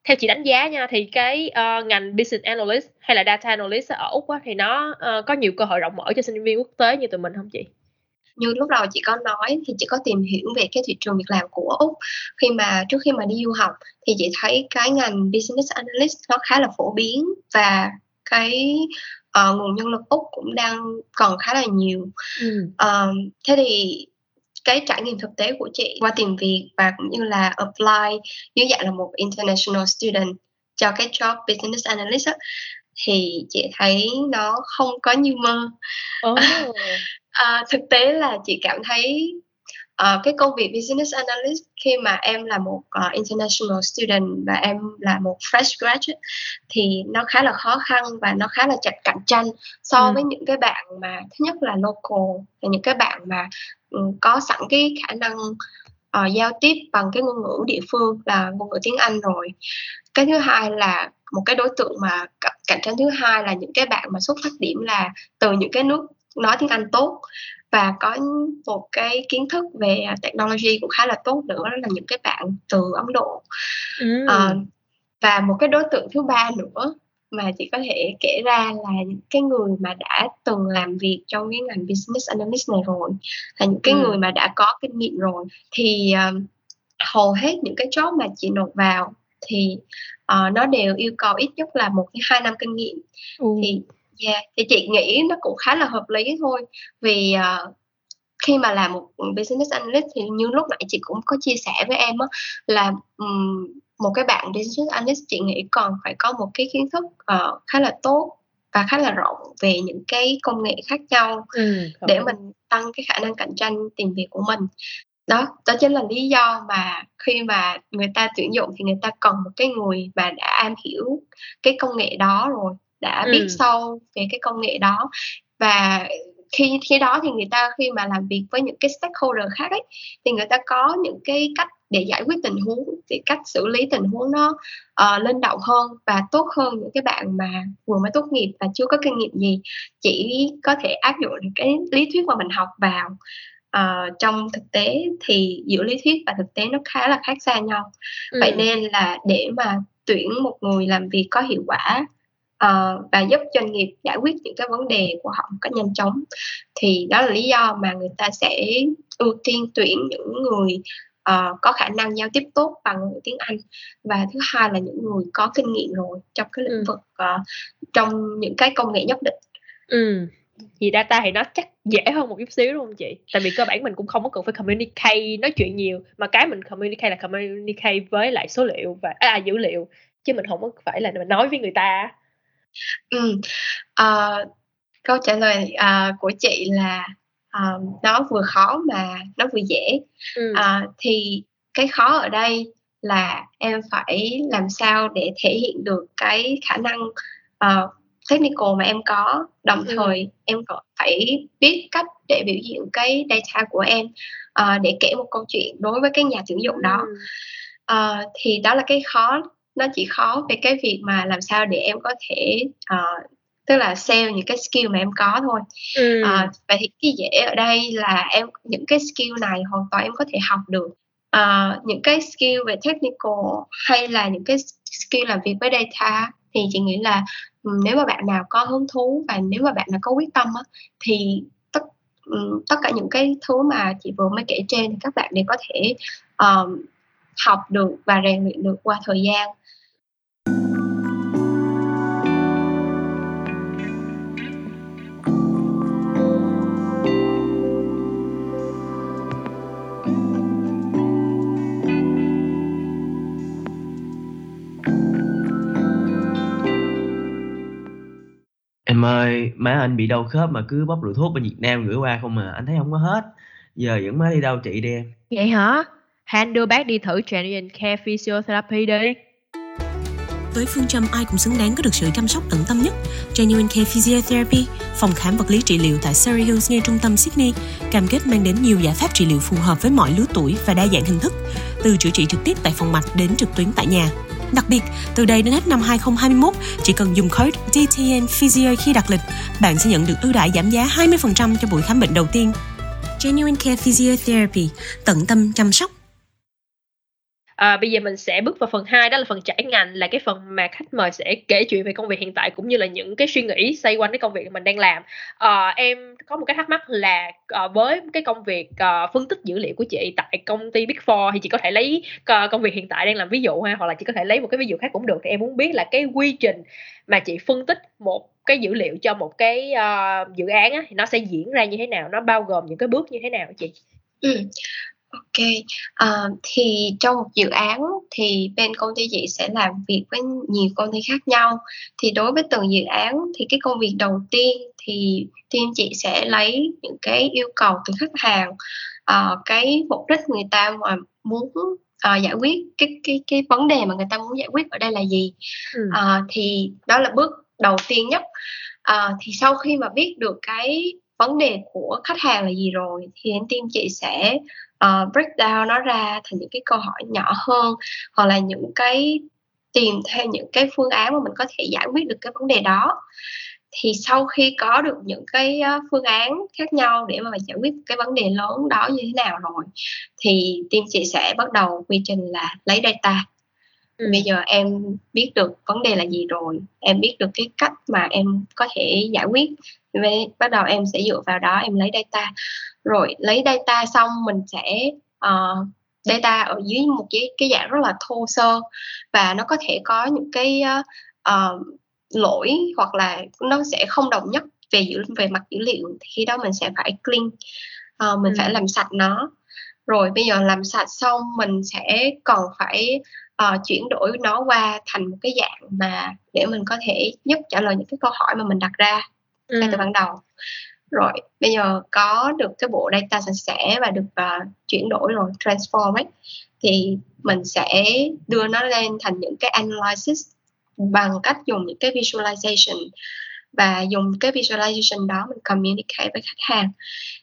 Speaker 2: Theo chị đánh giá nha thì cái uh, ngành business analyst hay là data analyst ở Úc á, thì nó uh, có nhiều cơ hội rộng mở cho sinh viên quốc tế như tụi mình không chị?
Speaker 1: Như lúc đầu chị có nói thì chị có tìm hiểu về cái thị trường việc làm của úc khi mà trước khi mà đi du học thì chị thấy cái ngành business analyst nó khá là phổ biến và cái uh, nguồn nhân lực úc cũng đang còn khá là nhiều ừ. uh, thế thì cái trải nghiệm thực tế của chị qua tìm việc và cũng như là apply dưới dạng là một international student cho cái job business analyst á, thì chị thấy nó không có như mơ oh. à, thực tế là chị cảm thấy uh, cái công việc business analyst khi mà em là một uh, international student và em là một fresh graduate thì nó khá là khó khăn và nó khá là chặt cạnh tranh so ừ. với những cái bạn mà thứ nhất là local là những cái bạn mà um, có sẵn cái khả năng uh, giao tiếp bằng cái ngôn ngữ địa phương là ngôn ngữ tiếng Anh rồi cái thứ hai là một cái đối tượng mà cạnh tranh thứ hai là những cái bạn mà xuất phát điểm là từ những cái nước nói tiếng Anh tốt và có một cái kiến thức về technology cũng khá là tốt nữa đó là những cái bạn từ Ấn Độ ừ. à, và một cái đối tượng thứ ba nữa mà chị có thể kể ra là những cái người mà đã từng làm việc trong cái ngành business analyst này rồi là những cái ừ. người mà đã có kinh nghiệm rồi thì uh, hầu hết những cái job mà chị nộp vào thì uh, nó đều yêu cầu ít nhất là một đến hai năm kinh nghiệm ừ. thì yeah, thì chị nghĩ nó cũng khá là hợp lý thôi. Vì uh, khi mà làm một business analyst thì như lúc nãy chị cũng có chia sẻ với em á là um, một cái bạn business analyst chị nghĩ còn phải có một cái kiến thức uh, khá là tốt và khá là rộng về những cái công nghệ khác nhau ừ, để mình tăng cái khả năng cạnh tranh tìm việc của mình. Đó đó chính là lý do mà khi mà người ta tuyển dụng thì người ta cần một cái người mà đã am hiểu cái công nghệ đó rồi đã ừ. biết sâu về cái công nghệ đó và khi khi đó thì người ta khi mà làm việc với những cái stakeholder khác ấy thì người ta có những cái cách để giải quyết tình huống thì cách xử lý tình huống nó uh, linh động hơn và tốt hơn những cái bạn mà vừa mới tốt nghiệp và chưa có kinh nghiệm gì chỉ có thể áp dụng cái lý thuyết mà mình học vào uh, trong thực tế thì giữa lý thuyết và thực tế nó khá là khác xa nhau ừ. vậy nên là để mà tuyển một người làm việc có hiệu quả uh, và giúp doanh nghiệp giải quyết những cái vấn đề của họ một cách nhanh chóng thì đó là lý do mà người ta sẽ ưu tiên tuyển những người uh, có khả năng giao tiếp tốt bằng ngữ tiếng Anh và thứ hai là những người có kinh nghiệm rồi trong cái lĩnh ừ. vực uh, trong những cái công nghệ nhất định.
Speaker 2: Ừ. Thì data thì nó chắc dễ hơn một chút xíu đúng không chị? Tại vì cơ bản mình cũng không có cần phải communicate nói chuyện nhiều mà cái mình communicate là communicate với lại số liệu và à, dữ liệu chứ mình không có phải là mình nói với người ta.
Speaker 1: Ừ. Uh, câu trả lời uh, của chị là uh, nó vừa khó mà nó vừa dễ ừ. uh, thì cái khó ở đây là em phải làm sao để thể hiện được cái khả năng uh, technical mà em có đồng ừ. thời em còn phải biết cách để biểu diễn cái data của em uh, để kể một câu chuyện đối với cái nhà tuyển dụng đó ừ. uh, thì đó là cái khó nó chỉ khó về cái việc mà làm sao để em có thể uh, tức là sell những cái skill mà em có thôi ừ. à, vậy thì cái dễ ở đây là em những cái skill này hoàn toàn em có thể học được à, những cái skill về technical hay là những cái skill làm việc với data thì chị nghĩ là nếu mà bạn nào có hứng thú và nếu mà bạn nào có quyết tâm á, thì tất tất cả những cái thứ mà chị vừa mới kể trên thì các bạn đều có thể um, học được và rèn luyện được qua thời gian
Speaker 3: Em ơi, má anh bị đau khớp mà cứ bóc rượu thuốc bên Việt Nam gửi qua không mà anh thấy không có hết. Giờ dẫn má đi đâu trị đi em.
Speaker 2: Vậy hả? Hãy đưa bác đi thử Genuine Care Physiotherapy đi.
Speaker 4: Với phương châm ai cũng xứng đáng có được sự chăm sóc tận tâm nhất, Genuine Care Physiotherapy, phòng khám vật lý trị liệu tại Surrey Hills ngay trung tâm Sydney, cam kết mang đến nhiều giải pháp trị liệu phù hợp với mọi lứa tuổi và đa dạng hình thức, từ chữa trị trực tiếp tại phòng mạch đến trực tuyến tại nhà. Đặc biệt, từ đây đến hết năm 2021, chỉ cần dùng code DTN Physio khi đặt lịch, bạn sẽ nhận được ưu đãi giảm giá 20% cho buổi khám bệnh đầu tiên. Genuine Care Physiotherapy, tận tâm chăm sóc
Speaker 2: À, bây giờ mình sẽ bước vào phần 2 đó là phần trải ngành là cái phần mà khách mời sẽ kể chuyện về công việc hiện tại cũng như là những cái suy nghĩ xoay quanh cái công việc mình đang làm. À, em có một cái thắc mắc là à, với cái công việc à, phân tích dữ liệu của chị tại công ty Big Four thì chị có thể lấy à, công việc hiện tại đang làm ví dụ ha hoặc là chị có thể lấy một cái ví dụ khác cũng được. Thì em muốn biết là cái quy trình mà chị phân tích một cái dữ liệu cho một cái uh, dự án á, thì nó sẽ diễn ra như thế nào nó bao gồm những cái bước như thế nào chị?
Speaker 1: Ừ. OK, ờ, thì trong một dự án thì bên công ty chị sẽ làm việc với nhiều công ty khác nhau. Thì đối với từng dự án thì cái công việc đầu tiên thì team chị sẽ lấy những cái yêu cầu từ khách hàng, ờ, cái mục đích người ta mà muốn, ờ, giải quyết, cái cái cái vấn đề mà người ta muốn giải quyết ở đây là gì.
Speaker 2: Ừm.
Speaker 1: Ờ, thì đó là bước đầu tiên nhất. Ờ, thì sau khi mà biết được cái vấn đề của khách hàng là gì rồi thì team chị sẽ uh, break down nó ra thành những cái câu hỏi nhỏ hơn hoặc là những cái tìm thêm những cái phương án mà mình có thể giải quyết được cái vấn đề đó. Thì sau khi có được những cái ờ, phương án khác nhau để mà giải quyết cái vấn đề lớn đó như thế nào rồi thì team chị sẽ bắt đầu quy trình là lấy data ừ. bây giờ em biết được vấn đề là gì rồi em biết được cái cách mà em có thể giải quyết. Với bắt đầu em sẽ dựa vào đó em lấy data. Rồi lấy data xong mình sẽ uh, data ở dưới một cái cái dạng rất là thô sơ. Và nó có thể có những cái uh, lỗi hoặc là nó sẽ không đồng nhất về dữ về mặt dữ liệu. Thì khi đó mình sẽ phải clean uh, mình ừ. phải làm sạch nó. Rồi bây giờ làm sạch xong mình sẽ còn phải uh, chuyển đổi nó qua thành một cái dạng mà để mình có thể giúp trả lời những cái câu hỏi mà mình đặt ra ừ. ngay từ ban đầu rồi bây giờ có được cái bộ data sạch sẽ và được uh, chuyển đổi rồi transform ấy thì mình sẽ đưa nó lên thành những cái analysis bằng cách dùng những cái visualization và dùng cái visualization đó mình communicate với khách hàng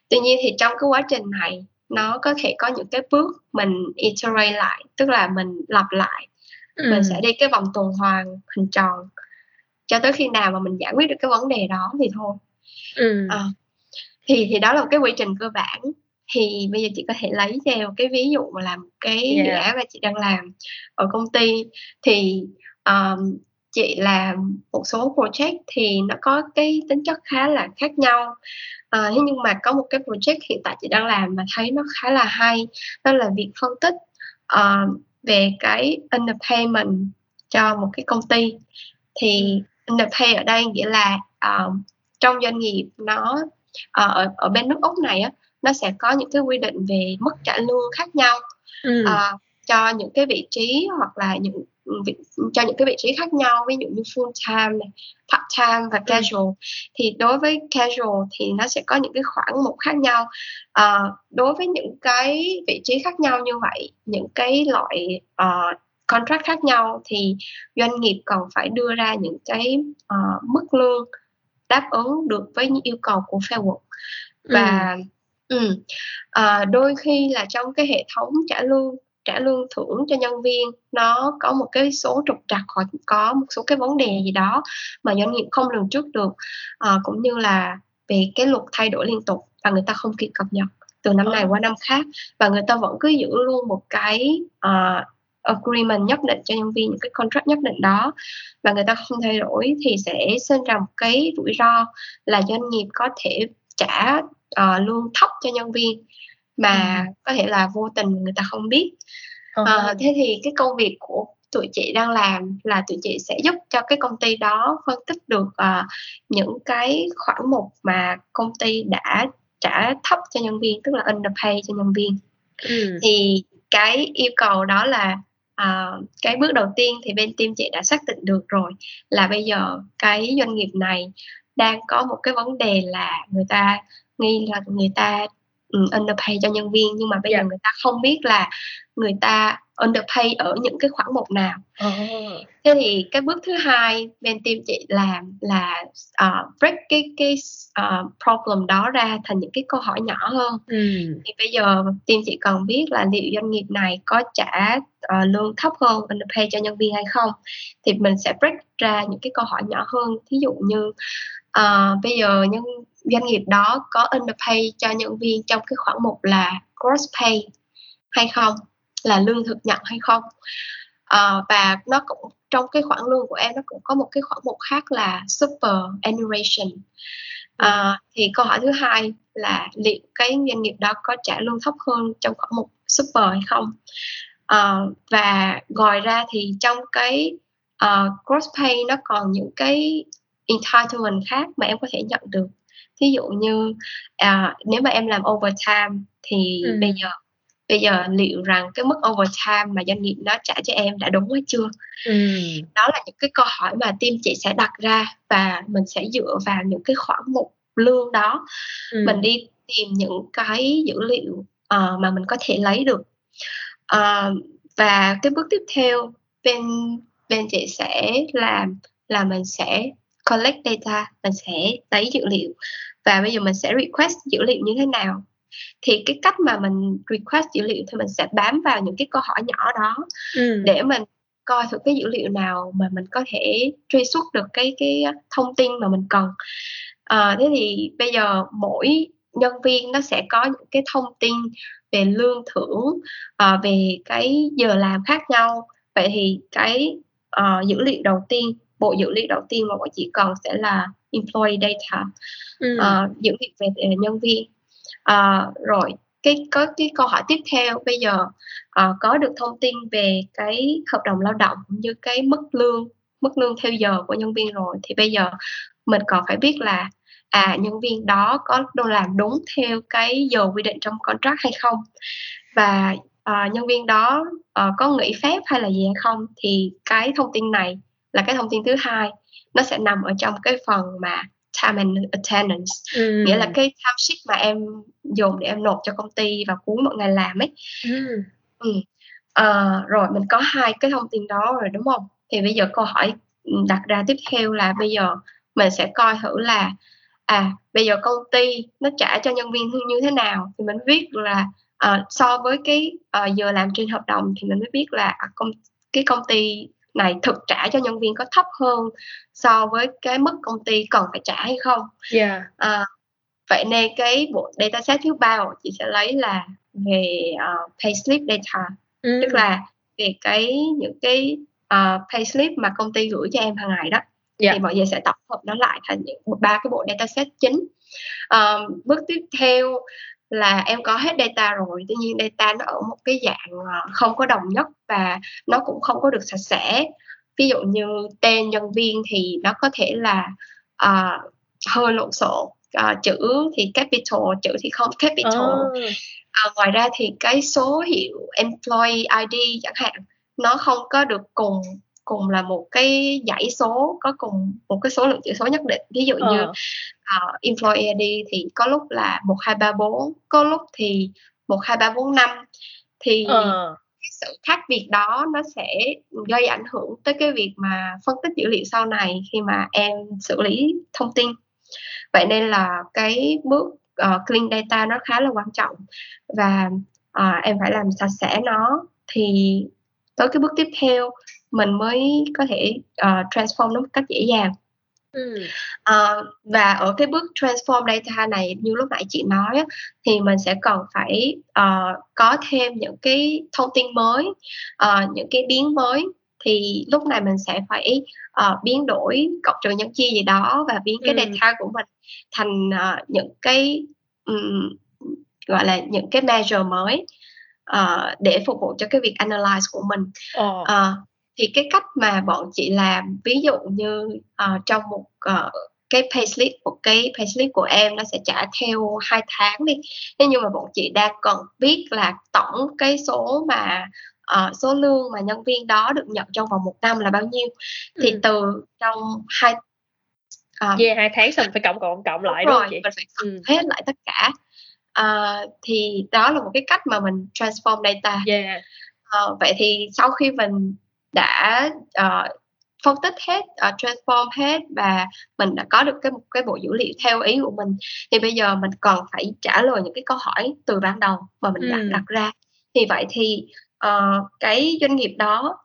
Speaker 1: tuy nhiên thì trong cái quá trình này nó có thể có những cái bước mình iterate lại tức là mình lặp lại ừ. mình sẽ đi cái vòng tuần hoàn hình tròn cho tới khi nào mà mình giải quyết được cái vấn đề đó thì thôi ừ. à, thì thì đó là một cái quy trình cơ bản thì bây giờ chị có thể lấy theo cái ví dụ mà làm cái yeah. dự án mà chị đang làm ở công ty thì um, chị làm một số project thì nó có cái tính chất khá là khác nhau. À, thế nhưng mà có một cái project hiện tại chị đang làm mà thấy nó khá là hay đó là việc phân tích uh, về cái underpayment cho một cái công ty. Thì underpay ở đây nghĩa là uh, trong doanh nghiệp nó uh, ở ở bên nước úc này á nó sẽ có những cái quy định về mức trả lương khác nhau. Ừ. uh, cho những cái vị trí hoặc là những cho những cái vị trí khác nhau ví dụ như full time này, part time và casual ừ. thì đối với casual thì nó sẽ có những cái khoản mục khác nhau à, đối với những cái vị trí khác nhau như vậy những cái loại uh, contract khác nhau thì doanh nghiệp còn phải đưa ra những cái uh, mức lương đáp ứng được với những yêu cầu của fair work và ừ. Ừ, uh, đôi khi là trong cái hệ thống trả lương trả lương thưởng cho nhân viên nó có một cái số trục trặc hoặc có một số cái vấn đề gì đó mà doanh nghiệp không lường trước được à, cũng như là về cái luật thay đổi liên tục và người ta không kịp cập nhật từ năm này ờ. qua năm khác và người ta vẫn cứ giữ luôn một cái uh, agreement nhất định cho nhân viên những cái contract nhất định đó và người ta không thay đổi thì sẽ sinh ra một cái rủi ro là doanh nghiệp có thể trả uh, lương thấp cho nhân viên mà ừ. có thể là vô tình người ta không biết ừ. à, thế thì cái công việc của tụi chị đang làm là tụi chị sẽ giúp cho cái công ty đó phân tích được uh, những cái khoản mục mà công ty đã trả thấp cho nhân viên tức là underpay cho nhân viên ừ. thì cái yêu cầu đó là uh, cái bước đầu tiên thì bên team chị đã xác định được rồi là bây giờ cái doanh nghiệp này đang có một cái vấn đề là người ta nghi là người ta underpay cho nhân viên nhưng mà bây yeah. giờ dạ. người ta không biết là người ta underpay ở những cái khoản mục nào oh. thế thì cái bước thứ hai bên team chị làm là uh, break cái cái uh, problem đó ra thành những cái câu hỏi nhỏ hơn mm. thì bây giờ team chị cần biết là liệu doanh nghiệp này có trả uh, lương thấp hơn underpay cho nhân viên hay không thì mình sẽ break ra những cái câu hỏi nhỏ hơn thí dụ như uh, bây giờ nhân doanh nghiệp đó có underpay cho nhân viên trong cái khoản mục là gross pay hay không là lương thực nhận hay không. À, và nó cũng trong cái khoản lương của em nó cũng có một cái khoản mục khác là super annuation. À, thì câu hỏi thứ hai là liệu cái doanh nghiệp đó có trả lương thấp hơn trong khoản mục super hay không? À, và ngoài ra thì trong cái uh, gross pay nó còn những cái entitlement khác mà em có thể nhận được thí dụ như à, nếu mà em làm overtime thì ừ. bây giờ bây giờ liệu rằng cái mức overtime mà doanh nghiệp nó trả cho em đã đúng hay chưa
Speaker 2: ừ.
Speaker 1: đó là những cái câu hỏi mà team chị sẽ đặt ra và mình sẽ dựa vào những cái khoản mục lương đó ừ. mình đi tìm những cái dữ liệu uh, mà mình có thể lấy được uh, và cái bước tiếp theo bên bên chị sẽ làm là mình sẽ collect data mình sẽ lấy dữ liệu và bây giờ mình sẽ request dữ liệu như thế nào. Thì cái cách mà mình request dữ liệu thì mình sẽ bám vào những cái câu hỏi nhỏ đó ừ. để mình coi thử cái dữ liệu nào mà mình có thể truy xuất được cái cái thông tin mà mình cần. À, thế thì bây giờ mỗi nhân viên nó sẽ có những cái thông tin về lương thưởng uh, về cái giờ làm khác nhau. Vậy thì cái uh, dữ liệu đầu tiên bộ dữ liệu đầu tiên mà bọn chị cần sẽ là employee data. Ừ. uh, dữ liệu về nhân viên. Uh, rồi cái có cái câu hỏi tiếp theo bây giờ uh, có được thông tin về cái hợp đồng lao động như cái mức lương mức lương theo giờ của nhân viên rồi thì bây giờ mình còn phải biết là à nhân viên đó có đâu làm đúng theo cái giờ quy định trong contract hay không? Và uh, nhân viên đó uh, có nghỉ phép hay là gì hay không? Thì cái thông tin này là cái thông tin thứ hai nó sẽ nằm ở trong cái phần mà time and attendance ừ. nghĩa là cái time sheet mà em dùng để em nộp cho công ty vào cuối mỗi ngày làm ấy ừ. Ừ. Uh, rồi mình có hai cái thông tin đó rồi đúng không thì bây giờ câu hỏi đặt ra tiếp theo là bây giờ mình sẽ coi thử là à bây giờ công ty nó trả cho nhân viên như thế nào thì mình viết là uh, so với cái uh, giờ làm trên hợp đồng thì mình mới biết là à, công cái công ty này thực trả cho nhân viên có thấp hơn so với cái mức công ty cần phải trả hay không
Speaker 2: yeah.
Speaker 1: à, vậy nên cái bộ dataset thứ ba chị sẽ lấy là về uh, payslip data ừ. tức là về cái những cái uh, payslip mà công ty gửi cho em hàng ngày đó yeah. thì mọi người sẽ tập hợp nó lại thành những ba cái bộ dataset chính um, bước tiếp theo là em có hết data rồi. Tuy nhiên data nó ở một cái dạng ờ, không có đồng nhất và nó cũng không có được sạch sẽ. Ví dụ như tên nhân viên thì nó có thể là uh, hơi lộn xộn uh, chữ thì capital chữ thì không capital. Oh. uh, ngoài ra thì cái số hiệu employee ID chẳng hạn nó không có được cùng cùng là một cái dãy số có cùng một cái số lượng chữ số nhất định. Ví dụ như uh, employee ID thì có lúc là một hai ba bốn có lúc thì một hai ba bốn năm. Thì ờ. sự khác biệt đó nó sẽ gây ảnh hưởng tới cái việc mà phân tích dữ liệu sau này khi mà em xử lý thông tin. Vậy nên là cái bước uh, clean data nó khá là quan trọng và uh, em phải làm sạch sẽ nó. Thì tới cái bước tiếp theo mình mới có thể uh, transform nó một cách dễ dàng. Ừ. Và ở cái bước transform data này như lúc nãy chị nói á, thì mình sẽ cần phải uh, có thêm những cái thông tin mới uh, những cái biến mới. Thì lúc này mình sẽ phải uh, biến đổi cộng trừ nhân chia gì đó và biến cái ừ. data của mình thành uh, những cái um, gọi là những cái measure mới uh, để phục vụ cho cái việc analyze của mình. Uh, thì cái cách mà bọn chị làm ví dụ như uh, trong một uh, cái payslip một cái payslip của em nó sẽ trả theo hai tháng đi thế nhưng mà bọn chị đang cần biết là tổng cái số mà uh, số lương mà nhân viên đó được nhận trong vòng một năm là bao nhiêu thì ừ. từ trong hai
Speaker 2: uh, yeah, hai tháng xong phải cộng cộng cộng lại
Speaker 1: đúng rồi, chị? mình phải cộng ừ. hết lại tất cả uh, thì đó là một cái cách mà mình transform data
Speaker 2: yeah.
Speaker 1: uh, vậy thì sau khi mình đã uh, phân tích hết uh, transform hết và mình đã có được cái một cái bộ dữ liệu theo ý của mình. Thì bây giờ mình còn phải trả lời những cái câu hỏi từ ban đầu mà mình ừ. đặt ra. Thì vậy thì uh, cái doanh nghiệp đó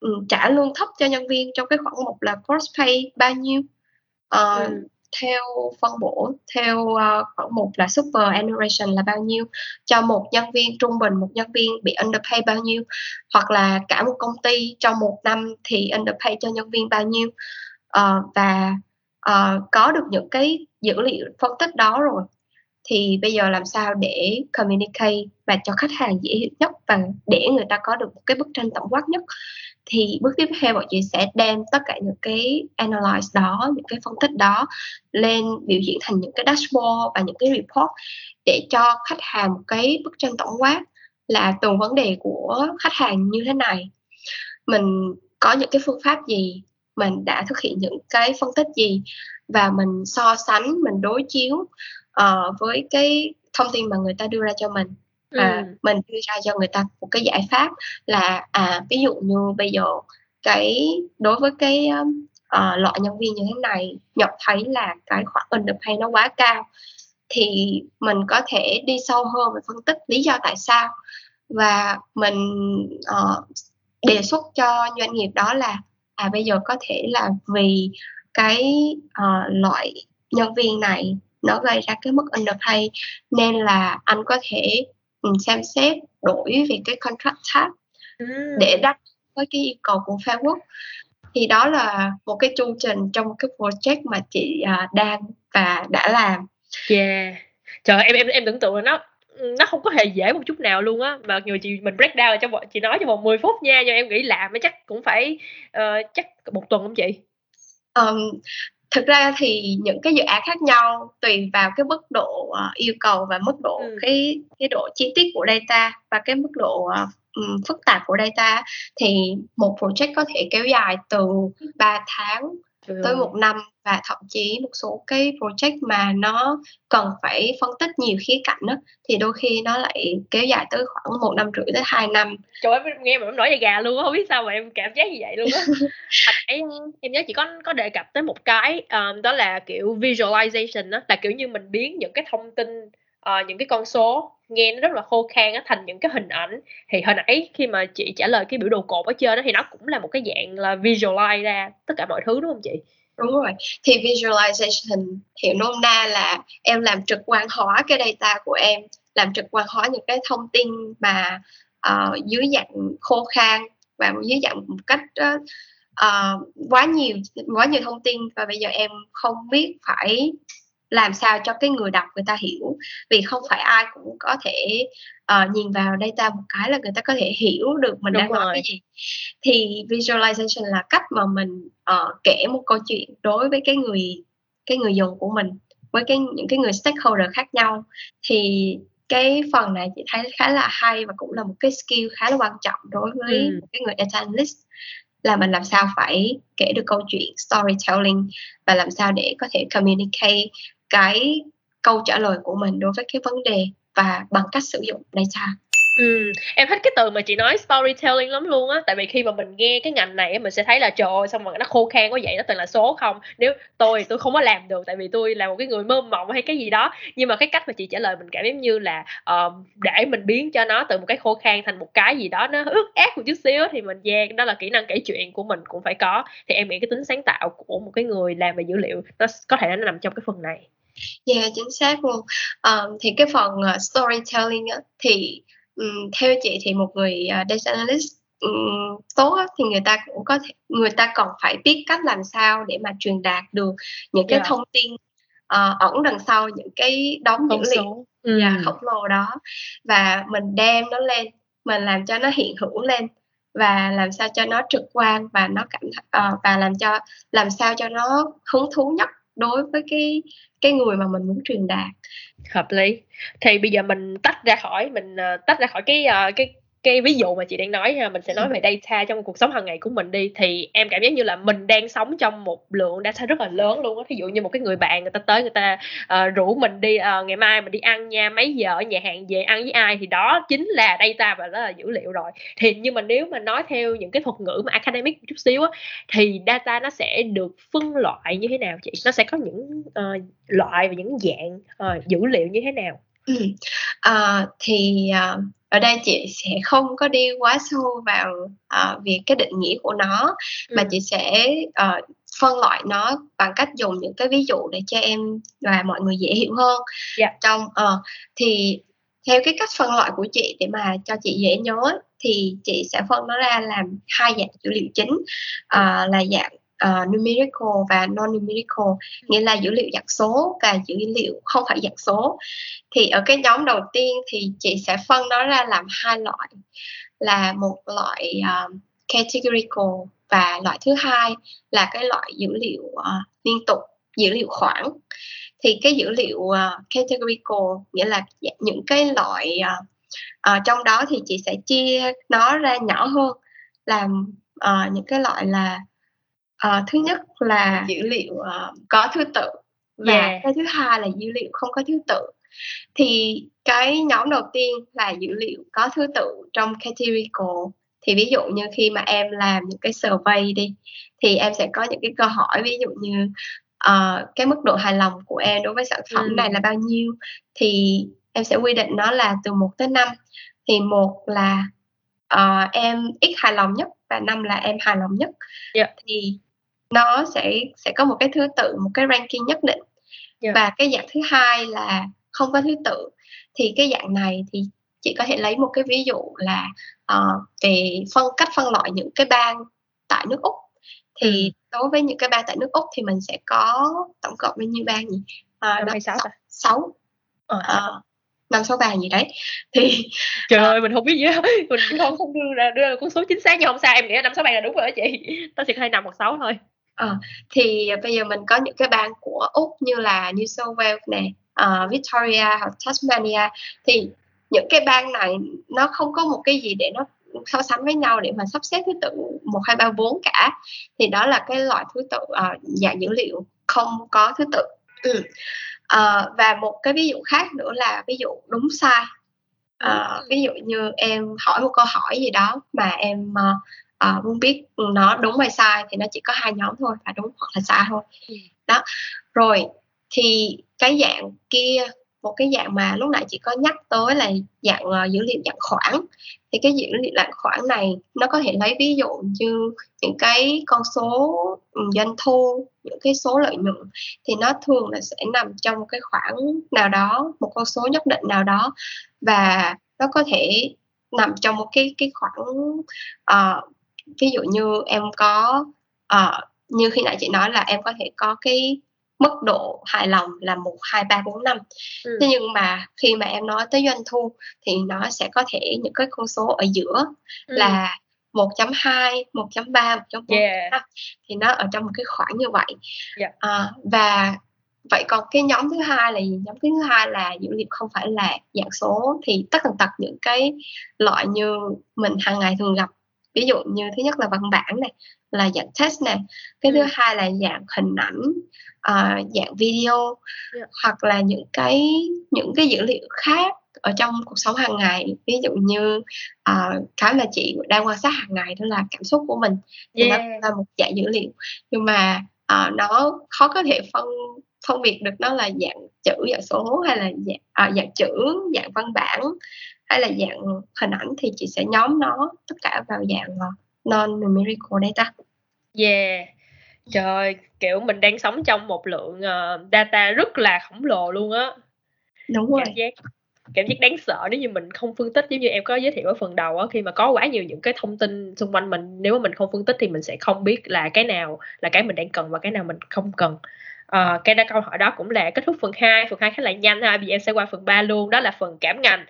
Speaker 1: um, trả lương thấp cho nhân viên trong cái khoản mục là cross pay bao nhiêu? Uh, ừ theo phân bổ theo uh, khoảng một là super annuation là bao nhiêu cho một nhân viên trung bình một nhân viên bị underpay bao nhiêu hoặc là cả một công ty trong một năm thì underpay cho nhân viên bao nhiêu. Uh, và uh, có được những cái dữ liệu phân tích đó rồi thì bây giờ làm sao để communicate và cho khách hàng dễ hiểu nhất và để người ta có được một cái bức tranh tổng quát nhất thì bước tiếp theo bọn chị sẽ đem tất cả những cái analyze đó những cái phân tích đó lên biểu diễn thành những cái dashboard và những cái report để cho khách hàng một cái bức tranh tổng quát là từng vấn đề của khách hàng như thế này. Mình có những cái phương pháp gì mình đã thực hiện những cái phân tích gì và mình so sánh mình đối chiếu uh, với cái thông tin mà người ta đưa ra cho mình? Và ừ. mình đưa ra cho người ta một cái giải pháp là à ví dụ như bây giờ cái đối với cái uh, loại nhân viên như thế này nhận thấy là cái khoản underpay nó quá cao thì mình có thể đi sâu hơn và phân tích lý do tại sao và mình uh, đề xuất cho doanh nghiệp đó là à bây giờ có thể là vì cái uh, loại nhân viên này nó gây ra cái mức underpay nên là anh có thể xem xét đổi về cái contract tab ừ. để đáp với cái yêu cầu của Facebook thì đó là một cái chu trình trong cái project mà chị uh, đang và đã làm.
Speaker 2: Yeah. Trời em em em tưởng tượng là nó nó không có hề dễ một chút nào luôn á mà người chị mình break down bọn chị nói cho vòng 10 phút nha nhưng em nghĩ làm mới chắc cũng phải uh, chắc một tuần không chị
Speaker 1: um, thực ra thì những cái dự án khác nhau tùy vào cái mức độ uh, yêu cầu và mức độ ừ. cái cái độ chi tiết của data và cái mức độ uh, phức tạp của data thì một project có thể kéo dài từ 3 tháng tới một năm và thậm chí một số cái project mà nó cần phải phân tích nhiều khía cạnh đó, thì đôi khi nó lại kéo dài tới khoảng một năm rưỡi tới hai năm.
Speaker 2: Trời em nghe mà em nói về gà luôn không biết sao mà em cảm giác như vậy luôn á. Em em nhớ chỉ có có đề cập tới một cái um, đó là kiểu visualization đó là kiểu như mình biến những cái thông tin uh, những cái con số nghe nó rất là khô khan á thành những cái hình ảnh. Thì hồi nãy khi mà chị trả lời cái biểu đồ cột ở trên đó thì nó cũng là một cái dạng là visualize ra tất cả mọi thứ đúng không chị?
Speaker 1: Đúng rồi. Thì visualization hiểu nôm na là em làm trực quan hóa cái data của em làm trực quan hóa những cái thông tin mà uh, dưới dạng khô khan và dưới dạng một cách uh, uh, quá nhiều quá nhiều thông tin và bây giờ em không biết phải làm sao cho cái người đọc người ta hiểu vì không phải ai cũng có thể uh, nhìn vào data một cái là người ta có thể hiểu được mình Đúng đang rồi. nói cái gì thì visualization là cách mà mình uh, kể một câu chuyện đối với cái người cái người dùng của mình với cái những cái người stakeholder khác nhau thì cái phần này chị thấy khá là hay và cũng là một cái skill khá là quan trọng đối với ừ. cái người data analyst là mình làm sao phải kể được câu chuyện storytelling và làm sao để có thể communicate cái câu trả lời của mình đối với cái vấn đề và bằng cách sử dụng data
Speaker 2: Ừ, em thích cái từ mà chị nói storytelling lắm luôn á. Tại vì khi mà mình nghe cái ngành này mình sẽ thấy là trời ơi sao mà nó khô khan quá vậy? Nó toàn là số không. Nếu tôi tôi không có làm được tại vì tôi là một cái người mơ mộng hay cái gì đó. Nhưng mà cái cách mà chị trả lời mình cảm giống như là uh, để mình biến cho nó từ một cái khô khan thành một cái gì đó nó ướt át một chút xíu thì mình yeah, đó là kỹ năng kể chuyện của mình cũng phải có. Thì em nghĩ cái tính sáng tạo của một cái người làm về dữ liệu nó có thể nó nằm trong cái phần này.
Speaker 1: Yeah, chính xác luôn. Um, thì cái phần uh, storytelling á, thì um, theo chị thì một người uh, data analyst um, tốt á, thì người ta cũng có thể người ta còn phải biết cách làm sao để mà truyền đạt được những cái yeah. thông tin uh, ẩn đằng sau những cái đống dữ liệu ừ. yeah, khổng lồ đó và mình đem nó lên mình làm cho nó hiện hữu lên và làm sao cho nó trực quan và nó cảm uh, và làm cho làm sao cho nó hứng thú nhất đối với cái cái người mà mình muốn truyền đạt.
Speaker 2: Hợp lý. Thì bây giờ mình tách ra khỏi mình uh, tách ra khỏi cái uh, cái cái ví dụ mà chị đang nói ha mình sẽ nói về data trong cuộc sống hàng ngày của mình đi thì em cảm giác như là mình đang sống trong một lượng data rất là lớn luôn á. Ví dụ như một cái người bạn người ta tới người ta uh, rủ mình đi uh, ngày mai mình đi ăn nha mấy giờ ở nhà hàng về ăn với ai thì đó chính là data và đó là dữ liệu rồi. Thì nhưng mà nếu mà nói theo những cái thuật ngữ mà academic chút xíu á thì data nó sẽ được phân loại như thế nào chị? Nó sẽ có những uh, loại và những dạng uh, dữ liệu như thế nào?
Speaker 1: Ừ. uh, thì uh, ở đây chị sẽ không có đi quá sâu vào uh, việc cái định nghĩa của nó ừ. mà chị sẽ uh, phân loại nó bằng cách dùng những cái ví dụ để cho em và mọi người dễ hiểu hơn yeah. Dạ. trong uh, thì theo cái cách phân loại của chị để mà cho chị dễ nhớ thì chị sẽ phân nó ra làm hai dạng dữ liệu chính uh, là dạng uh, numerical và non-numerical. Nghĩa là dữ liệu dạng số và dữ liệu không phải dạng số. Thì ở cái nhóm đầu tiên thì chị sẽ phân nó ra làm hai loại. Là một loại um, categorical và loại thứ hai là cái loại dữ liệu uh, liên tục dữ liệu khoảng. Thì cái dữ liệu uh, categorical nghĩa là những cái loại uh, uh, trong đó thì chị sẽ chia nó ra nhỏ hơn. Làm uh, những cái loại là uh, thứ nhất là dữ liệu uh, có thứ tự và yeah. cái thứ hai là dữ liệu không có thứ tự thì cái nhóm đầu tiên là dữ liệu có thứ tự trong categorical thì ví dụ như khi mà em làm những cái survey đi thì em sẽ có những cái câu hỏi ví dụ như uh, cái mức độ hài lòng của em đối với sản phẩm ừ. này là bao nhiêu thì em sẽ quy định nó là từ 1 tới 5 thì một là uh, em ít hài lòng nhất và năm là em hài lòng nhất yeah. Thì nó sẽ sẽ có một cái thứ tự một cái ranking nhất định. Yeah. Dạ. và cái dạng thứ hai là không có thứ tự. Thì cái dạng này thì chị có thể lấy một cái ví dụ là uh, về phân cách phân loại những cái bang tại nước úc. Thì ừ. đối với những cái bang tại nước úc thì mình sẽ có tổng cộng bao nhiêu bang nhỉ?
Speaker 2: Uh, năm sáu
Speaker 1: sáu ờ, năm sáu bang gì đấy. Thì
Speaker 2: trời ơi mình không biết gì hết. Mình không không đưa ra đưa ra con số chính xác nhưng không sao em nghĩ năm sáu bang là đúng rồi đó chị. Ta chỉ hai năm một sáu thôi
Speaker 1: à, thì bây giờ mình có những cái bang của úc như là new south wales nè uh, victoria hoặc tasmania. Thì những cái bang này nó không có một cái gì để nó so sánh với nhau để mà sắp xếp thứ tự một hai ba bốn cả. Thì đó là cái loại thứ tự uh, dạng dữ liệu không có thứ tự. Ừ. uh, và một cái ví dụ khác nữa là ví dụ đúng sai. Uh, ví dụ như em hỏi một câu hỏi gì đó mà em uh, uh, muốn biết nó đúng hay sai thì nó chỉ có hai nhóm thôi là đúng hoặc là sai thôi. Ừ. đó. Rồi thì cái dạng kia một cái dạng mà lúc nãy chị có nhắc tới là dạng uh, dữ liệu dạng khoản thì cái dữ liệu dạng khoản này nó có thể lấy ví dụ như những cái con số doanh thu những cái số lợi nhuận thì nó thường là sẽ nằm trong một cái khoản nào đó một con số nhất định nào đó. Và nó có thể nằm trong một cái cái khoản uh, ví dụ như em có uh, như khi nãy chị nói là em có thể có cái mức độ hài lòng là một hai ba bốn năm ừ. thế nhưng mà khi mà em nói tới doanh thu thì nó sẽ có thể những cái con số ở giữa ừ. là 1.2, 1.3, 1.4 yeah. thì nó ở trong một cái khoảng như vậy yeah. À, và vậy còn cái nhóm thứ hai là gì nhóm thứ hai là dữ liệu không phải là dạng số thì tất tần tật những cái loại như mình hàng ngày thường gặp ví dụ như thứ nhất là văn bản này là dạng text này cái thứ ừ. hai là dạng hình ảnh uh, dạng video yeah. Dạ. hoặc là những cái những cái dữ liệu khác ở trong cuộc sống hàng ngày ví dụ như uh, cái mà chị đang quan sát hàng ngày đó là cảm xúc của mình thì yeah. nó là một dạng dữ liệu nhưng mà uh, nó khó có thể phân phân biệt được nó là dạng chữ dạng số hay là dạng, uh, dạng chữ dạng văn bản hay là dạng hình ảnh thì chị sẽ nhóm nó tất cả vào dạng uh, non numerical data.
Speaker 2: Yeah. Trời kiểu mình đang sống trong một lượng uh, data rất là khổng lồ luôn á.
Speaker 1: Đúng rồi.
Speaker 2: cảm giác cảm giác đáng sợ nếu như mình không phân tích giống như em có giới thiệu ở phần đầu á khi mà có quá nhiều những cái thông tin xung quanh mình nếu mà mình không phân tích thì mình sẽ không biết là cái nào là cái mình đang cần và cái nào mình không cần. À, cái đó câu hỏi đó cũng là kết thúc phần 2 phần 2 khá là nhanh ha bây giờ em sẽ qua phần 3 luôn đó là phần cảm ngành